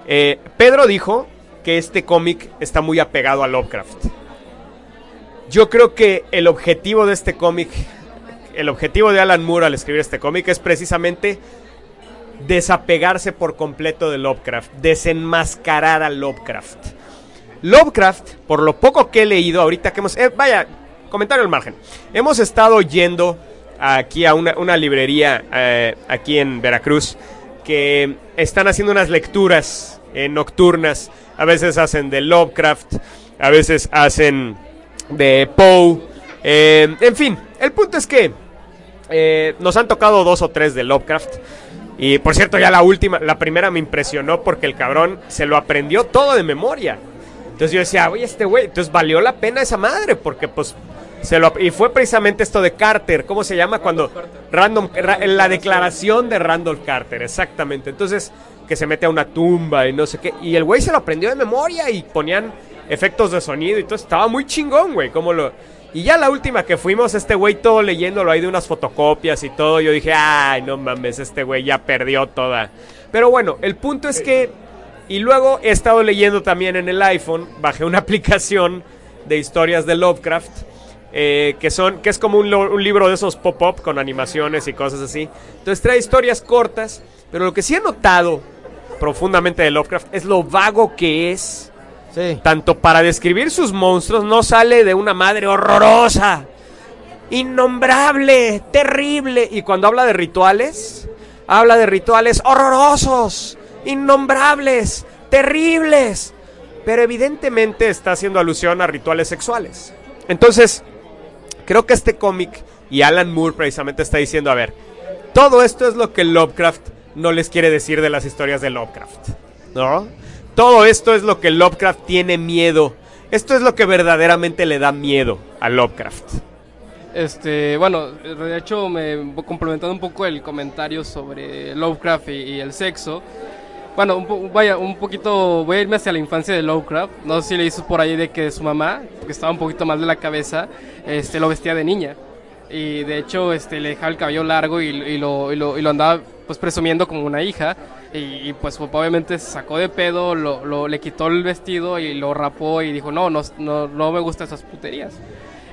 Eh, Pedro dijo que este cómic está muy apegado a Lovecraft. Yo creo que el objetivo de este cómic, el objetivo de Alan Moore al escribir este cómic es precisamente desapegarse por completo de Lovecraft, desenmascarar a Lovecraft. Lovecraft, por lo poco que he leído ahorita que hemos... eh, vaya, comentario al margen. Hemos estado yendo aquí a una, librería eh, aquí en Veracruz que están haciendo unas lecturas eh, nocturnas. A veces hacen de Lovecraft, a veces hacen de Poe. Eh, en fin, el punto es que eh, nos han tocado dos o tres de Lovecraft. Y por cierto, ya la última, la primera me impresionó porque el cabrón se lo aprendió todo de memoria. Entonces yo decía, oye, este güey, entonces valió la pena esa madre, porque pues se lo y fue precisamente esto de Carter, ¿cómo se llama? Cuando Random ra- la declaración de Randolph Carter, exactamente. Entonces, que se mete a una tumba y no sé qué, y el güey se lo aprendió de memoria y ponían efectos de sonido y todo, estaba muy chingón, güey, como lo y ya la última que fuimos, este güey todo leyéndolo ahí de unas fotocopias y todo, yo dije, ay, no mames, este güey ya perdió toda. Pero bueno, el punto es que y luego he estado leyendo también en el iPhone, bajé una aplicación de historias de Lovecraft, eh, que son, que es como un, un libro de esos pop-up con animaciones y cosas así. Entonces trae historias cortas, pero lo que sí he notado profundamente de Lovecraft es lo vago que es, tanto para describir sus monstruos, no sale de una madre horrorosa, innombrable, terrible, y cuando habla de rituales, habla de rituales horrorosos, innombrables, terribles, pero evidentemente está haciendo alusión a rituales sexuales. Entonces, creo que este cómic y Alan Moore precisamente está diciendo, a ver, todo esto es lo que Lovecraft no les quiere decir de las historias de Lovecraft, ¿no? Todo esto es lo que Lovecraft tiene miedo. Esto es lo que verdaderamente le da miedo a Lovecraft. Este, bueno, de hecho, me complementando un poco el comentario sobre Lovecraft y, el sexo. Bueno, un po- vaya, un poquito, voy a irme hacia la infancia de Lovecraft. No sé si le hizo por ahí de que su mamá, porque estaba un poquito mal de la cabeza, este, lo vestía de niña. Y de hecho, este, le dejaba el cabello largo y, y lo, y, lo, lo andaba pues presumiendo como una hija. Y, y, pues obviamente se sacó de pedo, lo, lo- le quitó el vestido y lo rapó y dijo, no, no, no, no me gustan esas puterías.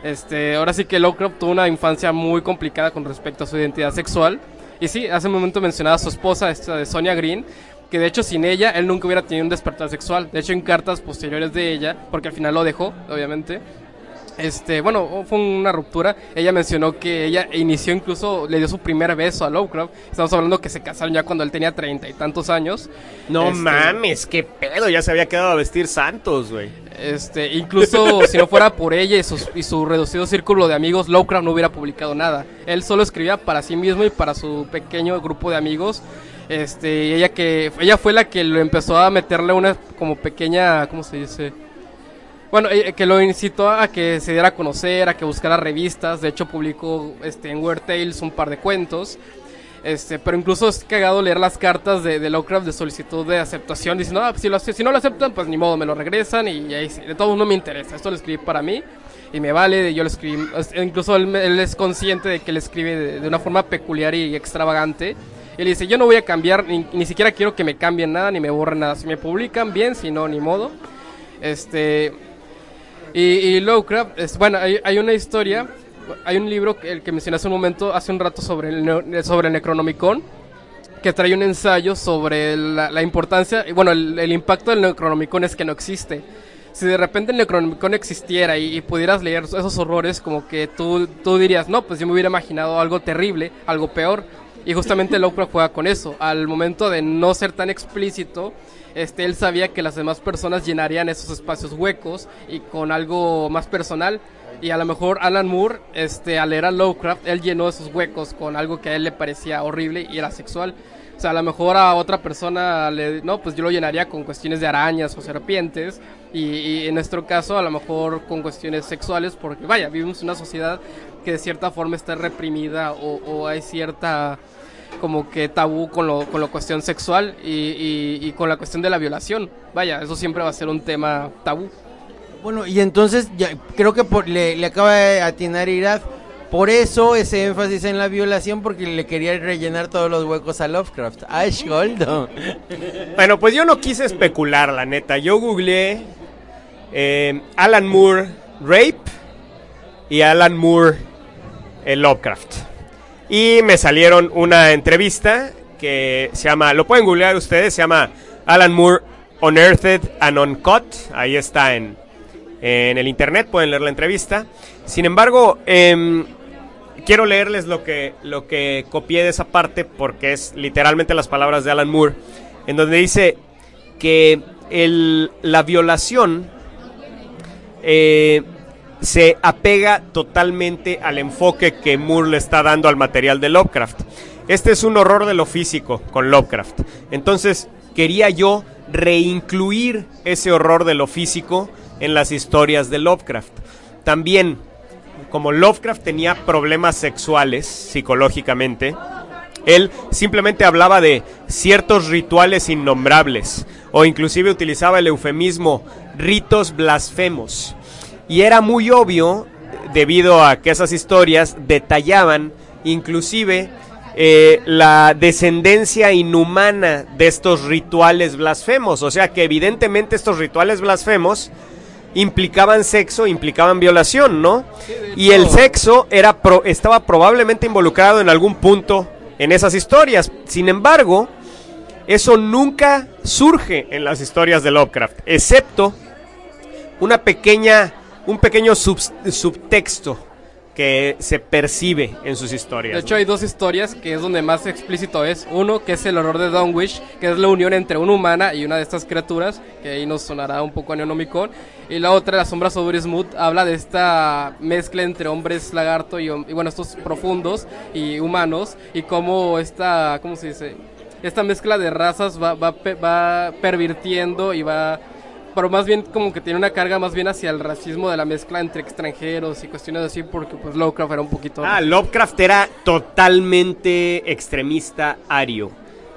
Este, ahora sí que Lovecraft tuvo una infancia muy complicada con respecto a su identidad sexual. Y sí, hace un momento mencionaba a su esposa, esta de Sonia Green, que de hecho sin ella él nunca hubiera tenido un despertar sexual. De hecho, en cartas posteriores de ella, porque al final lo dejó, obviamente. Este, bueno, fue una ruptura. Ella mencionó que ella inició incluso, le dio su primer beso a Lovecraft. Estamos hablando que se casaron ya cuando él tenía treinta y tantos años. No Este, mames, qué pedo, ya se había quedado a vestir santos, güey. Este, incluso si no fuera por ella y, sus- y su reducido círculo de amigos, Lovecraft no hubiera publicado nada. Él solo escribía para sí mismo y para su pequeño grupo de amigos. Este, ella que ella fue la que lo empezó a meterle una como pequeña, ¿cómo se dice? Bueno, eh, que lo incitó a que se diera a conocer, a que buscara revistas. De hecho, publicó este, en Weird Tales un par de cuentos. Este, pero incluso es cagado leer las cartas de, de Lovecraft de solicitud de aceptación. Diciendo, ah, si, lo, si no lo aceptan, pues ni modo, me lo regresan y, ahí sí. De todos no me interesa. Esto lo escribí para mí y me vale. Yo lo escribí. es- Incluso él, él es consciente de que él escribe de, de una forma peculiar y extravagante. Y le dice, yo no voy a cambiar, ni, ni siquiera quiero que me cambien nada, ni me borren nada. Si me publican, bien, si no, ni modo. Este, y, y Lovecraft, es, bueno, hay, hay una historia, hay un libro que, el que mencioné hace un momento, hace un rato sobre el, neo- sobre el Necronomicon, que trae un ensayo sobre la, la importancia, y bueno, el, el impacto del Necronomicon es que no existe. Si de repente el Necronomicon existiera y, y pudieras leer esos horrores, como que tú, tú dirías, no, pues yo me hubiera imaginado algo terrible, algo peor. Y justamente Lovecraft juega con eso. Al momento de no ser tan explícito, este, él sabía que las demás personas llenarían esos espacios huecos y con algo más personal. Y a lo mejor Alan Moore, este, al leer a Lovecraft, él llenó esos huecos con algo que a él le parecía horrible y era sexual. O sea, a lo mejor a otra persona, le, no, pues yo lo llenaría con cuestiones de arañas o serpientes. Y, y en nuestro caso, a lo mejor con cuestiones sexuales, porque vaya, vivimos en una sociedad que de cierta forma está reprimida o, o hay cierta como que tabú con lo, con la cuestión sexual y, y- y con la cuestión de la violación. Vaya, eso siempre va a ser un tema tabú. Bueno, y entonces ya, creo que por- le, le acaba de atinar Irad. Por eso ese énfasis en la violación, porque le quería rellenar todos los huecos a Lovecraft. Ash Goldo. Bueno, pues yo no quise especular, la neta. Yo googleé eh, Alan Moore Rape y Alan Moore eh, Lovecraft. Y me salieron una entrevista que se llama, lo pueden googlear ustedes, se llama Alan Moore Unearthed and Uncut. Ahí está en, en el internet, pueden leer la entrevista. Sin embargo, em, quiero leerles lo que, lo que copié de esa parte porque es literalmente las palabras de Alan Moore, en donde dice que el- la violación eh, se apega totalmente al enfoque que Moore le está dando al material de Lovecraft. Este es un horror de lo físico con Lovecraft. Entonces, quería yo reincluir ese horror de lo físico en las historias de Lovecraft. También, como Lovecraft tenía problemas sexuales psicológicamente, él simplemente hablaba de ciertos rituales innombrables o inclusive utilizaba el eufemismo ritos blasfemos. Y era muy obvio debido a que esas historias detallaban inclusive eh, la descendencia inhumana de estos rituales blasfemos. O sea que evidentemente estos rituales blasfemos implicaban sexo, implicaban violación, ¿no? Y el sexo era pro- estaba probablemente involucrado en algún punto en esas historias. Sin embargo, eso nunca surge en las historias de Lovecraft, excepto una pequeña, un pequeño sub- subtexto que se percibe en sus historias. De hecho, ¿no? hay dos historias que es donde más explícito es. Uno, que es el horror de Dunwich, que es la unión entre una humana y una de estas criaturas, que ahí nos sonará un poco a Neonomicon. Y la otra, La sombra sobre Smooth, habla de esta mezcla entre hombres lagarto y, y, bueno, estos profundos y humanos, y cómo esta, ¿cómo se dice? Esta mezcla de razas va, va, va pervirtiendo y va pero más bien como que tiene una carga más bien hacia el racismo de la mezcla entre extranjeros y cuestiones así porque pues Lovecraft era un poquito Ah, Lovecraft era totalmente extremista ario.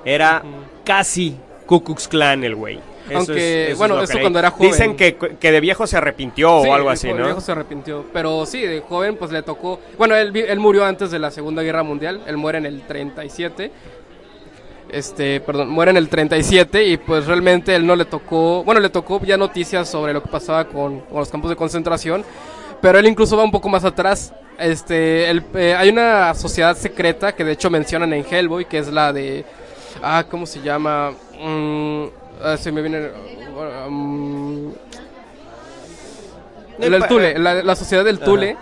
Era casi Ku Klux Klan el güey. Eso Aunque, es- bueno, eso cuando era joven. Dicen que, que de viejo se arrepintió Sí, o algo así, ¿no? viejo se arrepintió. Pero sí, de joven pues le tocó... Bueno, él, él murió antes de la Segunda Guerra Mundial. Él muere en el 37. Este, perdón, muere en el 37 y pues realmente él no le tocó... Bueno, le tocó ya noticias sobre lo que pasaba con, con los campos de concentración. Pero él incluso va un poco más atrás. Este, el- eh, hay una sociedad secreta que de hecho mencionan en Hellboy, que es la de... Ah, ¿cómo se llama? Mm, ah, se me viene... um, el, el Tule, la, la sociedad del Tule,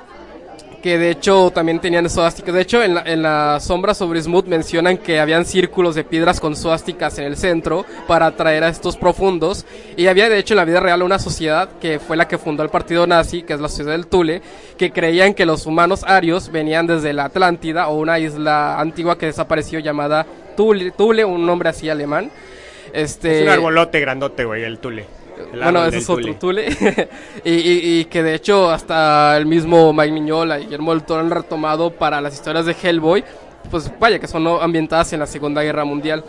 que de hecho también tenían suásticas. De hecho, en la, sombra sobre Smooth mencionan que habían círculos de piedras con suásticas en el centro para atraer a estos profundos. Y había de hecho en la vida real una sociedad que fue la que fundó el partido nazi, que es la sociedad del Tule, que creían que los humanos arios venían desde la Atlántida o una isla antigua que desapareció llamada Tule, Tule un nombre así alemán. Este, Es un arbolote grandote, güey, el Tule. Bueno, ese es otro Tule. y, y- y que de hecho hasta el mismo Mike Miñola y Guillermo del Toro han retomado para las historias de Hellboy. Pues vaya, que son ambientadas en la Segunda Guerra Mundial.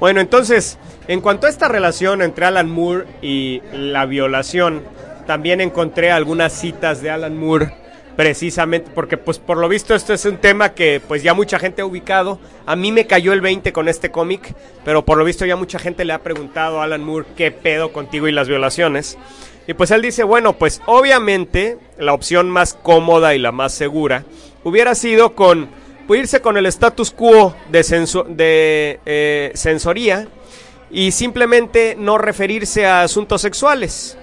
Bueno, entonces, en cuanto a esta relación entre Alan Moore y la violación, también encontré algunas citas de Alan Moore, precisamente porque, pues, por lo visto, esto es un tema que, pues, ya mucha gente ha ubicado. A mí me cayó el 20 con este cómic, pero por lo visto ya mucha gente le ha preguntado a Alan Moore qué pedo contigo y las violaciones. Y pues él dice, bueno, pues obviamente la opción más cómoda y la más segura hubiera sido con pues, irse con el status quo de, de eh, censoría y simplemente no referirse a asuntos sexuales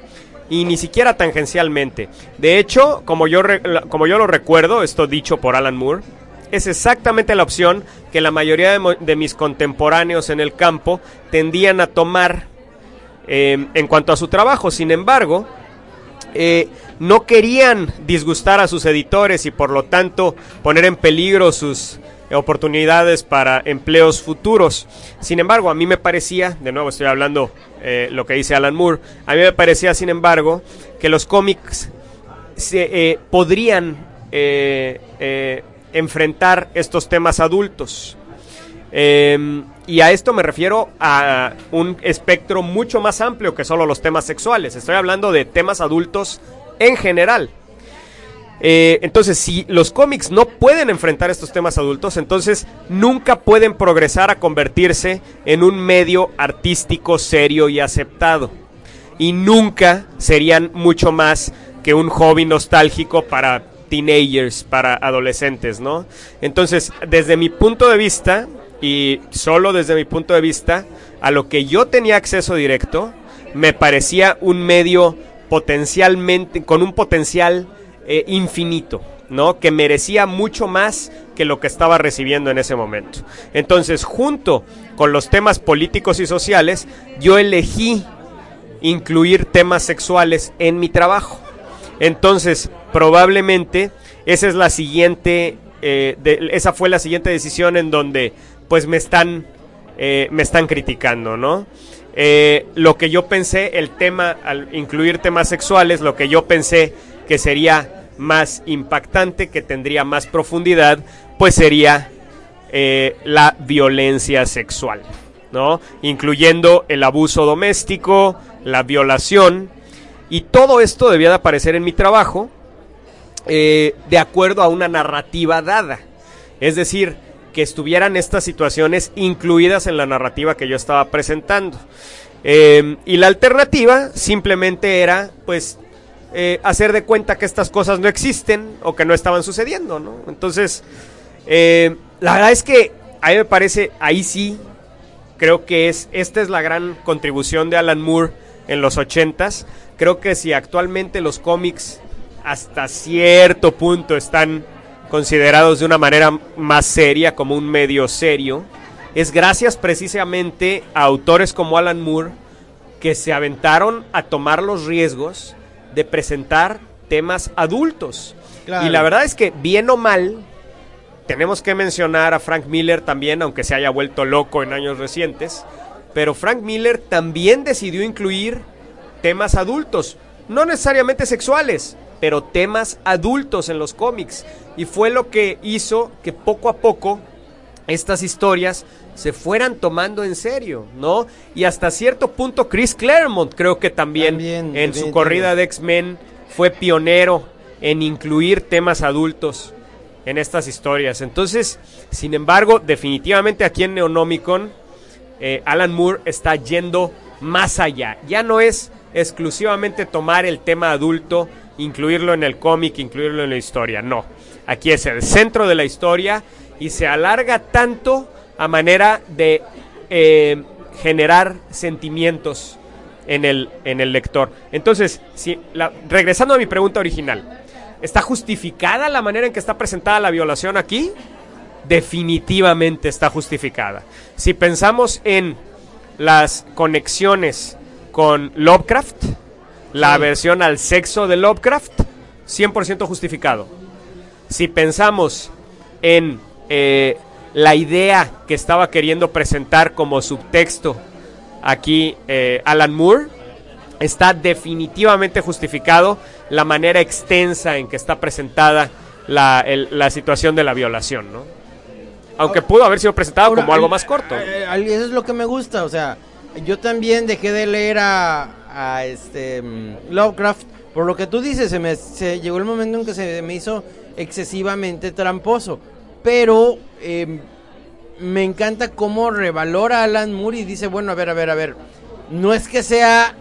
y ni siquiera tangencialmente. De hecho, como yo, como yo lo recuerdo, esto dicho por Alan Moore, es exactamente la opción que la mayoría de, mis contemporáneos en el campo tendían a tomar eh, en cuanto a su trabajo. Sin embargo, eh, no querían disgustar a sus editores y por lo tanto poner en peligro sus oportunidades para empleos futuros. Sin embargo, a mí me parecía, de nuevo estoy hablando eh, lo que dice Alan Moore, a mí me parecía, sin embargo, que los cómics se, eh, podrían eh, eh, enfrentar estos temas adultos. Eh, y a esto me refiero a un espectro mucho más amplio que solo los temas sexuales. Estoy hablando de temas adultos en general. Eh, entonces, si los cómics no pueden enfrentar estos temas adultos, entonces nunca pueden progresar a convertirse en un medio artístico serio y aceptado. Y nunca serían mucho más que un hobby nostálgico para teenagers, para adolescentes, ¿no? Entonces, desde mi punto de vista, y solo desde mi punto de vista, a lo que yo tenía acceso directo, me parecía un medio potencialmente, con un potencial eh, infinito, ¿no? Que merecía mucho más que lo que estaba recibiendo en ese momento. Entonces, junto con los temas políticos y sociales, yo elegí incluir temas sexuales en mi trabajo. Entonces, probablemente esa es la siguiente, eh, esa fue la siguiente decisión en donde, pues, me están, eh, me están criticando, ¿no? Lo que yo pensé, el tema, al incluir temas sexuales, lo que yo pensé que sería más impactante, que tendría más profundidad, pues sería eh, la violencia sexual, ¿no? Incluyendo el abuso doméstico, la violación, y todo esto debía de aparecer en mi trabajo eh, de acuerdo a una narrativa dada. Es decir, que estuvieran estas situaciones incluidas en la narrativa que yo estaba presentando. Eh, y la alternativa simplemente era, pues, eh, hacer de cuenta que estas cosas no existen o que no estaban sucediendo. Entonces, eh, la verdad es que a mí me parece, ahí sí, creo que es, esta es la gran contribución de Alan Moore en los ochentas. Creo que si actualmente los cómics hasta cierto punto están considerados de una manera más seria, como un medio serio, es gracias precisamente a autores como Alan Moore que se aventaron a tomar los riesgos de presentar temas adultos. Claro. Y la verdad es que, bien o mal, tenemos que mencionar a Frank Miller también, aunque se haya vuelto loco en años recientes, pero Frank Miller también decidió incluir temas adultos, no necesariamente sexuales, pero temas adultos en los cómics. Y fue lo que hizo que poco a poco estas historias se fueran tomando en serio, ¿no? Y hasta cierto punto Chris Claremont creo que también, También, en su corrida de X-Men fue pionero en incluir temas adultos en estas historias. Entonces, sin embargo, definitivamente aquí en Neonomicon, eh, Alan Moore está yendo más allá. Ya no es exclusivamente tomar el tema adulto, incluirlo en el cómic, incluirlo en la historia. No. Aquí es el centro de la historia y se alarga tanto a manera de eh, generar sentimientos en el, en el lector. Entonces, si, la- regresando a mi pregunta original, ¿está justificada la manera en que está presentada la violación aquí? Definitivamente está justificada. Si pensamos en las conexiones con Lovecraft, la versión al sexo de Lovecraft, 100% justificado. Si pensamos en eh, la idea que estaba queriendo presentar como subtexto aquí eh, Alan Moore, está definitivamente justificado la manera extensa en que está presentada la, el- la situación de la violación, ¿no? Aunque pudo haber sido presentado Ahora, como algo al- más corto. eh, eso es lo que me gusta, o sea, yo también dejé de leer a, a este mm, Lovecraft por lo que tú dices, se me se llegó el momento en que se me hizo excesivamente tramposo, pero eh, me encanta cómo revalora Alan Moore y dice, bueno, a ver, a ver, a ver, no es que sea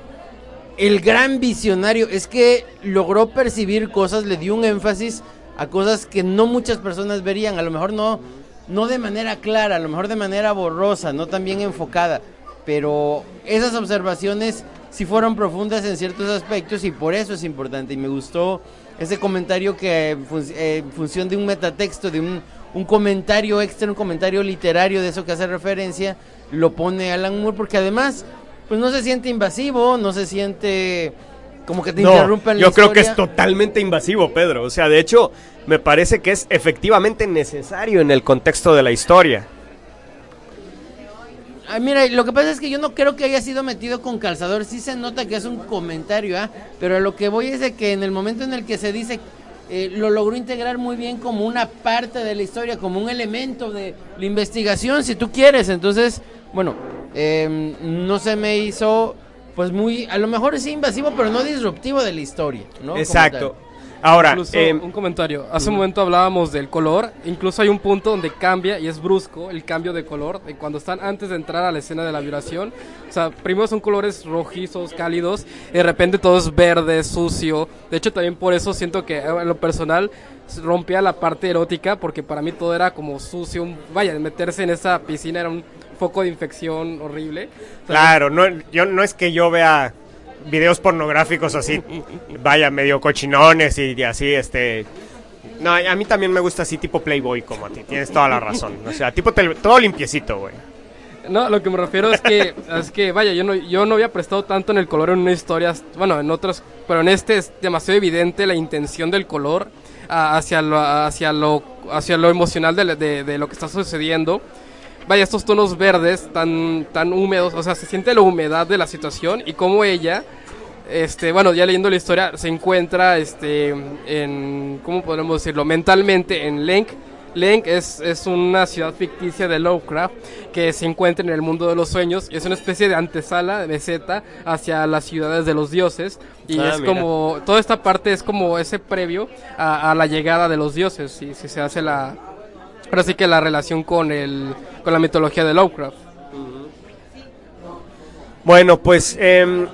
el gran visionario, es que logró percibir cosas, le dio un énfasis a cosas que no muchas personas verían, a lo mejor no, no de manera clara, a lo mejor de manera borrosa, no tan bien enfocada, pero esas observaciones sí fueron profundas en ciertos aspectos y por eso es importante y me gustó ese comentario que fun- eh, en función de un metatexto, de un, un comentario extra, un comentario literario de eso que hace referencia, lo pone Alan Moore porque además pues no se siente invasivo, no se siente como que te No, interrumpen la yo creo que es totalmente invasivo, Pedro. O sea, de hecho, me parece que es efectivamente necesario en el contexto de la historia. Ah, mira, lo que pasa es que yo no creo que haya sido metido con calzador. Sí se nota que es un comentario, ¿ah? Pero a lo que voy es de que en el momento en el que se dice, eh, lo logró integrar muy bien como una parte de la historia, como un elemento de la investigación, si tú quieres. Entonces, bueno, eh, no se me hizo, pues muy, a lo mejor sí invasivo, pero no disruptivo de la historia, ¿no? Exacto. Ahora, Incluso, eh, un comentario. Hace un momento hablábamos del color. Incluso hay un punto donde cambia y es brusco el cambio de color. De cuando están antes de entrar a la escena de la violación. O sea, primero son colores rojizos, cálidos. Y de repente todo es verde, sucio. De hecho, también por eso siento que eh, en lo personal rompía la parte erótica. Porque para mí todo era como sucio. vaya, meterse en esa piscina era un foco de infección horrible. O sea, claro, no, yo, no es que yo vea videos pornográficos así, vaya, medio cochinones y, así, este... No, a mí también me gusta así tipo Playboy como a ti, tienes toda la razón. O sea, tipo todo limpiecito, güey. No, lo que me refiero es que, es que vaya, yo no, yo no había prestado tanto en el color en una historia, bueno, en otras, pero en este es demasiado evidente la intención del color ah, hacia lo, hacia lo, hacia lo emocional de, de- de lo que está sucediendo. Vaya, estos tonos verdes tan, tan húmedos, o sea, se siente la humedad de la situación y cómo ella, este, bueno, ya leyendo la historia, se encuentra, este, en, ¿cómo podemos decirlo? Mentalmente en Lenk. Lenk es, es una ciudad ficticia de Lovecraft que se encuentra en el mundo de los sueños es una especie de antesala, de meseta, hacia las ciudades de los dioses. Y Ah, es mira. como, toda esta parte es como ese previo a, a la llegada de los dioses, si, si se hace la, sí que la relación con, el, con la mitología de Lovecraft. Bueno, pues em,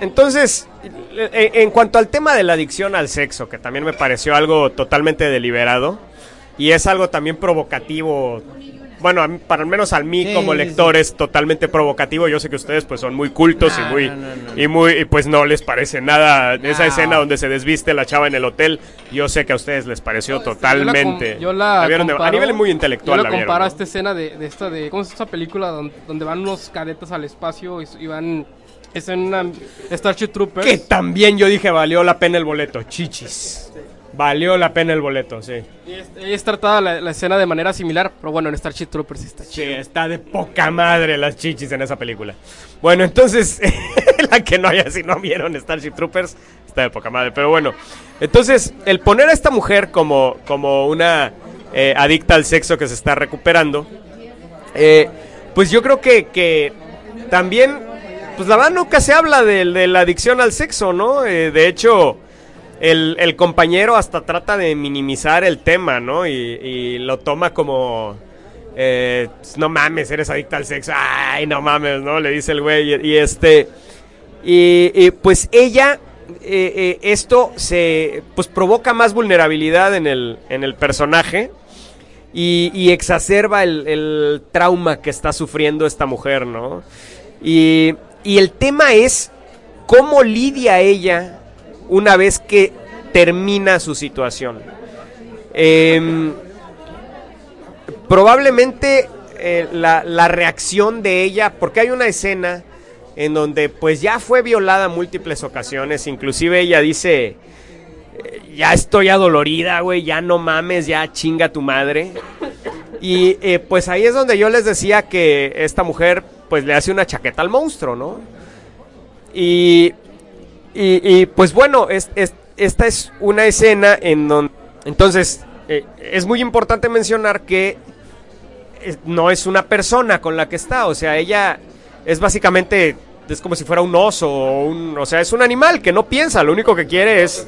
entonces, e- en cuanto al tema de la adicción al sexo, que también me pareció algo totalmente deliberado, y es algo también provocativo, bueno, a para al menos al mí Sí, como sí, lector es totalmente provocativo. Yo sé que ustedes pues son muy cultos No, y muy no, y muy y pues no les parece nada esa escena donde se desviste la chava en el hotel. Yo sé que a ustedes les pareció totalmente. Yo la, La vieron de- a nivel muy intelectual Yo la la vieron, comparo a esta escena de, de esta de. ¿Cómo es esta película donde, donde van unos cadetes al espacio y, y van. Es en una Starship Troopers. Que también yo dije valió la pena el boleto, chichis. Valió la pena el boleto, sí. Y es, tratada la, la escena de manera similar, pero bueno, en Starship Troopers sí está Sí, chido. está de poca madre las chichis en esa película. Bueno, entonces, la que no haya, si no vieron Starship Troopers, está de poca madre. Pero bueno, entonces, el poner a esta mujer como, como una eh, adicta al sexo que se está recuperando, eh, pues yo creo que, que también, pues la verdad nunca se habla de, de la adicción al sexo, ¿no? Eh, de hecho, el, el compañero hasta trata de minimizar el tema, ¿no? Y, lo toma como... eh, no mames, eres adicta al sexo. Ay, no mames, ¿no? Le dice el güey. Y, este... Y, y, pues ella... eh, eh, esto se... Pues provoca más vulnerabilidad en el, en el personaje. Y, y exacerba el, el trauma que está sufriendo esta mujer, ¿no? Y, y el tema es cómo lidia ella una vez que termina su situación. Em, probablemente eh, la, la reacción de ella, porque hay una escena en donde pues ya fue violada múltiples ocasiones, inclusive ella dice, eh, ya estoy adolorida, güey, ya no mames, ya chinga tu madre. Y eh, pues ahí es donde yo les decía que esta mujer pues le hace una chaqueta al monstruo, ¿no? Y, y, pues bueno, es, es- esta es una escena en donde... Entonces, eh, es muy importante mencionar que es- no es una persona con la que está, o sea, ella es básicamente... Es como si fuera un oso o un... O sea, es un animal que no piensa, lo único que quiere es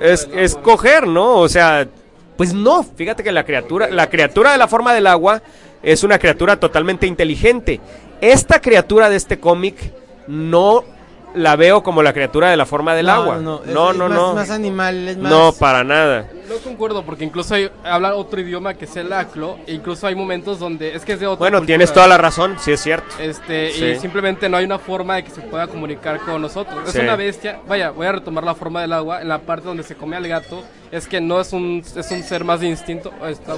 es, es coger, ¿no? O sea, pues no, fíjate que la criatura, la criatura de la forma del agua es una criatura totalmente inteligente. Esta criatura de este cómic no la veo como la criatura de la forma del agua. No, es- no, es no. más, no. más animal, es más... No, para nada. No concuerdo, porque incluso hay, habla otro idioma que es el aclo, e incluso hay momentos donde es que es de otra Bueno, cultura. tienes toda la razón, sí es cierto. Este, Sí. y simplemente no hay una forma de que se pueda comunicar con nosotros. Es Sí. una bestia. Vaya, voy a retomar la forma del agua. En la parte donde se come al gato, es que no es un, es un ser más de instinto. Está.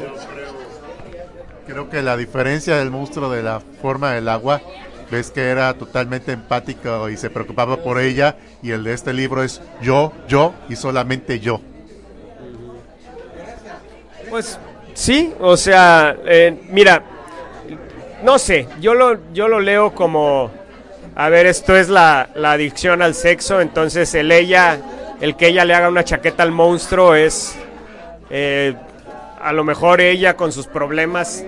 Creo que la diferencia del monstruo de la forma del agua ves que era totalmente empático y se preocupaba por ella y el de este libro es yo, yo y solamente yo. Pues sí, o sea, eh, mira, no sé, yo lo, yo lo leo como, a ver, esto es la, la adicción al sexo, entonces el ella, el que ella le haga una chaqueta al monstruo es, eh, a lo mejor ella con sus problemas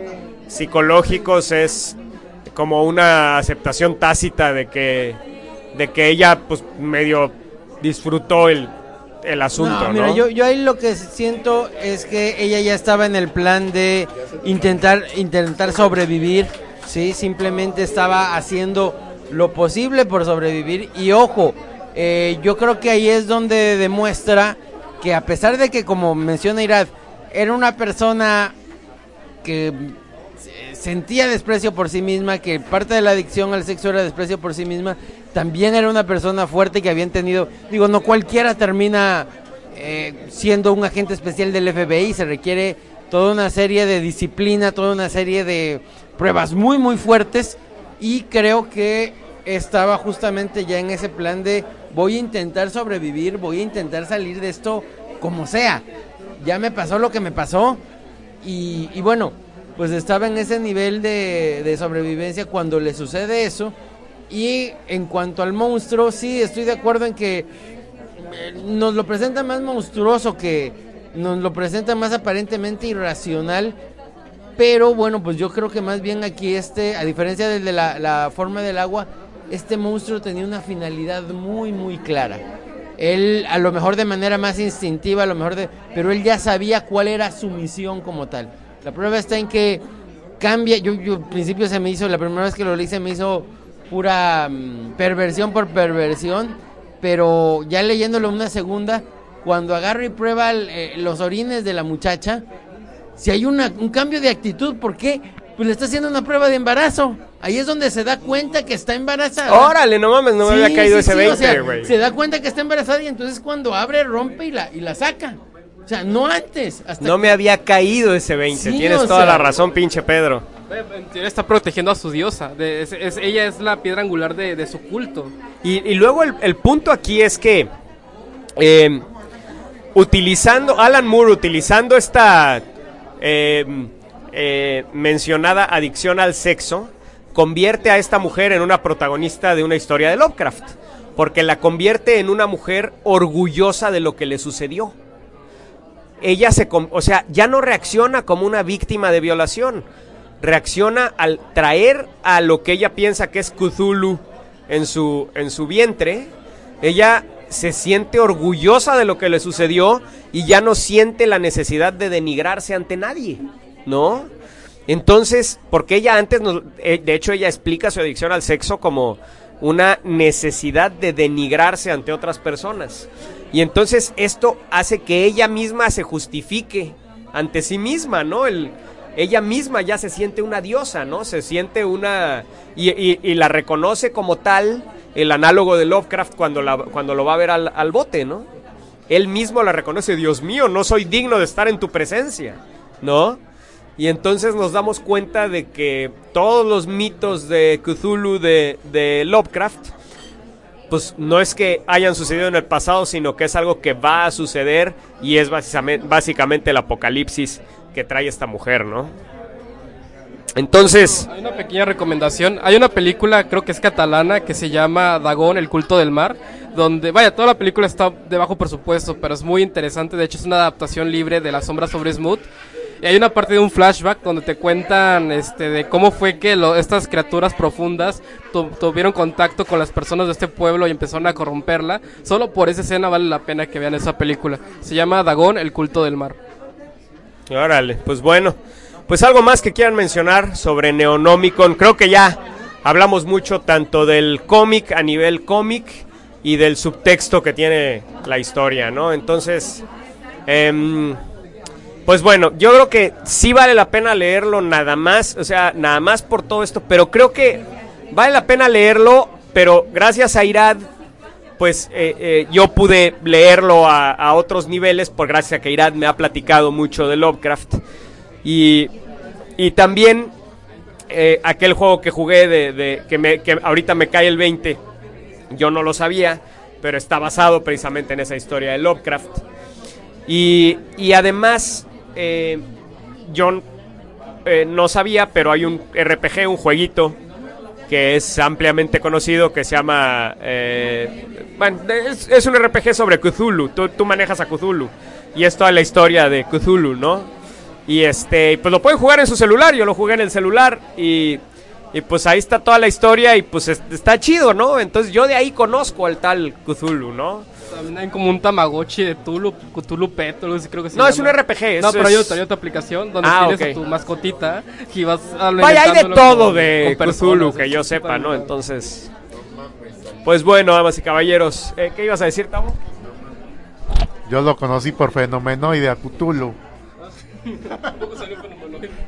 psicológicos es como una aceptación tácita de que, de que ella pues medio disfrutó el, el asunto, No, ¿no? yo, yo ahí lo que siento es que ella ya estaba en el plan de intentar, intentar sobrevivir, ¿sí? Simplemente estaba haciendo lo posible por sobrevivir. Y ojo, eh, yo creo que ahí es donde demuestra que a pesar de que, como menciona Irad, era una persona que sentía desprecio por sí misma, que parte de la adicción al sexo era desprecio por sí misma, también era una persona fuerte que habían tenido, digo, no cualquiera termina eh, siendo un agente especial del FBI, se requiere toda una serie de disciplina, toda una serie de pruebas muy, muy fuertes y creo que estaba justamente ya en ese plan de voy a intentar sobrevivir, voy a intentar salir de esto como sea. Ya me pasó lo que me pasó y, y bueno, pues estaba en ese nivel de, sobrevivencia cuando le sucede eso. Y en cuanto al monstruo, sí, estoy de acuerdo en que eh, nos lo presenta más monstruoso que nos lo presenta más aparentemente irracional. Pero bueno, pues yo creo que más bien aquí este, a diferencia de la, la forma del agua, este monstruo tenía una finalidad muy, muy clara. Él, a lo mejor de manera más instintiva, a lo mejor de... Pero él ya sabía cuál era su misión como tal. La prueba está en que cambia, yo, yo al principio se me hizo, la primera vez que lo leí se me hizo pura mm, perversión por perversión, pero ya leyéndolo una segunda, cuando agarra y prueba el, eh, los orines de la muchacha, si hay una, un cambio de actitud, ¿por qué? pues le está haciendo una prueba de embarazo. Ahí es donde se da cuenta que está embarazada. Órale, no mames, no me Sí, había caído sí, ese sí, 20, o sea, se da cuenta que está embarazada y entonces cuando abre, rompe y la, y la saca. O sea, no antes. Hasta No me había caído ese 20. Sí, Tienes toda sea- la razón, pinche Pedro. Está protegiendo a su diosa. de- es- es- ella es la piedra angular de, de su culto. Y, y luego el, el punto aquí es que eh, utilizando, Alan Moore utilizando esta eh, eh, mencionada adicción al sexo, convierte a esta mujer en una protagonista de una historia de Lovecraft, porque la convierte en una mujer orgullosa de lo que le sucedió. Ella se, o sea, ya no reacciona como una víctima de violación, reacciona al traer a lo que ella piensa que es Cthulhu en su, en su vientre, ella se siente orgullosa de lo que le sucedió y ya no siente la necesidad de denigrarse ante nadie, ¿no? Entonces, porque ella antes, nos- eh, de hecho ella explica su adicción al sexo como una necesidad de denigrarse ante otras personas. Y entonces esto hace que ella misma se justifique ante sí misma, ¿no? El, ella misma ya se siente una diosa, ¿no? Se siente una... Y, la reconoce como tal el análogo de Lovecraft cuando, cuando lo va a ver al, bote, ¿no? Él mismo la reconoce, Dios mío, no soy digno de estar en tu presencia, ¿no? Y entonces nos damos cuenta de que todos los mitos de Cthulhu de Lovecraft, pues no es que hayan sucedido en el pasado, sino que es algo que va a suceder y es básicamente, el apocalipsis que trae esta mujer, ¿no? Entonces, Hay una pequeña recomendación. Hay una película, creo que es catalana, que se llama Dagón, el culto del mar. Donde, vaya, toda la película está de bajo presupuesto, pero es muy interesante. De hecho, es una adaptación libre de La sombra sobre Smooth. Y hay una parte de un flashback donde te cuentan este, de cómo fue que lo- estas criaturas profundas tu- tuvieron contacto con las personas de este pueblo y empezaron a corromperla. Solo por esa escena vale la pena que vean esa película. Se llama Dagón, el culto del mar. órale, pues bueno, pues algo más que quieran mencionar sobre Neonomicon. Creo que ya hablamos mucho tanto del cómic a nivel cómic y del subtexto que tiene la historia, ¿no? Entonces, em, Pues bueno, yo creo que sí vale la pena leerlo nada más, o sea, nada más por todo esto, pero creo que vale la pena leerlo, pero gracias a Irad, pues eh, eh, yo pude leerlo a, otros niveles, por gracias a que Irad me ha platicado mucho de Lovecraft. Y, y también eh, aquel juego que jugué de, de- que, me, que ahorita me cae el 20, yo no lo sabía, pero está basado precisamente en esa historia de Lovecraft. Y, y además, eh, yo eh, no sabía, pero hay un RPG, un jueguito que es ampliamente conocido que se llama... eh, bueno, es, un RPG sobre Cthulhu, tú, manejas a Cthulhu y es toda la historia de Cthulhu, ¿no? Y este, pues lo pueden jugar en su celular, yo lo jugué en el celular y, y pues ahí está toda la historia y pues es- está chido, ¿no? Entonces yo de ahí conozco al tal Cthulhu, ¿no? También hay como un Tamagotchi de Tulu, Cthulhu Pet, creo que se No, es un RPG, No, pero hay es- otra, hay otra aplicación donde Ah, tienes a tu mascotita y vas Vaya, hay de todo con- de con Cthulhu que yo sepa, ¿no? Entonces, pues bueno, damas y caballeros, eh, ¿qué ibas a decir, Tavo? Yo lo conocí por Fenomenoide a Cthulhu.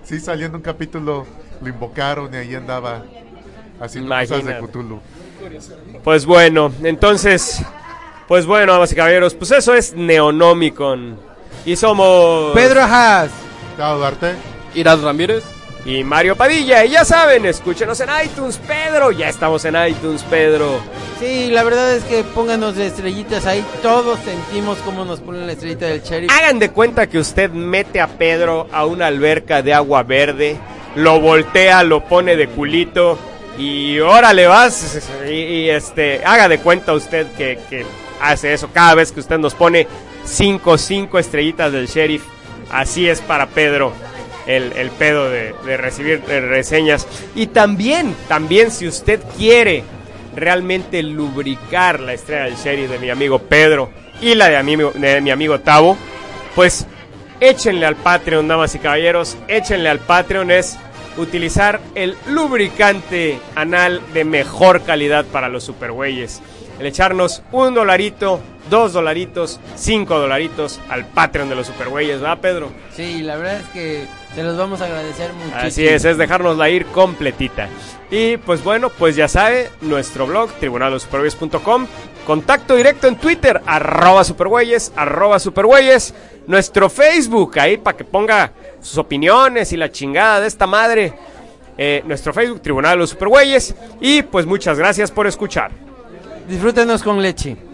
Sí, salió en un capítulo, lo invocaron y ahí andaba haciendo cosas de Imagínate. Cthulhu. Pues bueno, entonces, pues bueno, damas y caballeros, pues eso es Neonomicon. Y somos Pedro Haas. Chao, Duarte. Irad Ramírez. y Mario Padilla. Y ya saben, escúchenos en iTunes, Pedro. Ya estamos en iTunes, Pedro. Sí, la verdad es que pónganos estrellitas ahí. Todos sentimos cómo nos ponen la estrellita del sheriff. Hagan de cuenta que usted mete a Pedro a una alberca de agua verde, lo voltea, lo pone de culito y órale vas. Y, y, este, haga de cuenta usted que, que hace eso cada vez que usted nos pone 5 cinco estrellitas del sheriff. Así es para Pedro. El, el pedo de, recibir reseñas. Y también, también si usted quiere realmente lubricar la estrella del sheriff de mi amigo Pedro y la de, de mi amigo Tavo, pues échenle al Patreon, damas y caballeros, échenle al Patreon es utilizar el lubricante anal de mejor calidad para los supergüeyes. El echarnos un dolarito, dos dolaritos, cinco dolaritos al Patreon de los Supergüeyes, ¿verdad, Pedro? Sí, la verdad es que se los vamos a agradecer muchísimo. Así es, es dejárnosla ir completita. Y pues bueno, pues ya sabe, nuestro blog, tribunalosupergüeyes.com, contacto directo en Twitter, arroba supergüeyes, arroba supergüeyes, nuestro Facebook, ahí para que ponga sus opiniones y la chingada de esta madre, eh, nuestro Facebook, Tribunal de los Supergüeyes, y pues muchas gracias por escuchar. Disfrútenos con leche.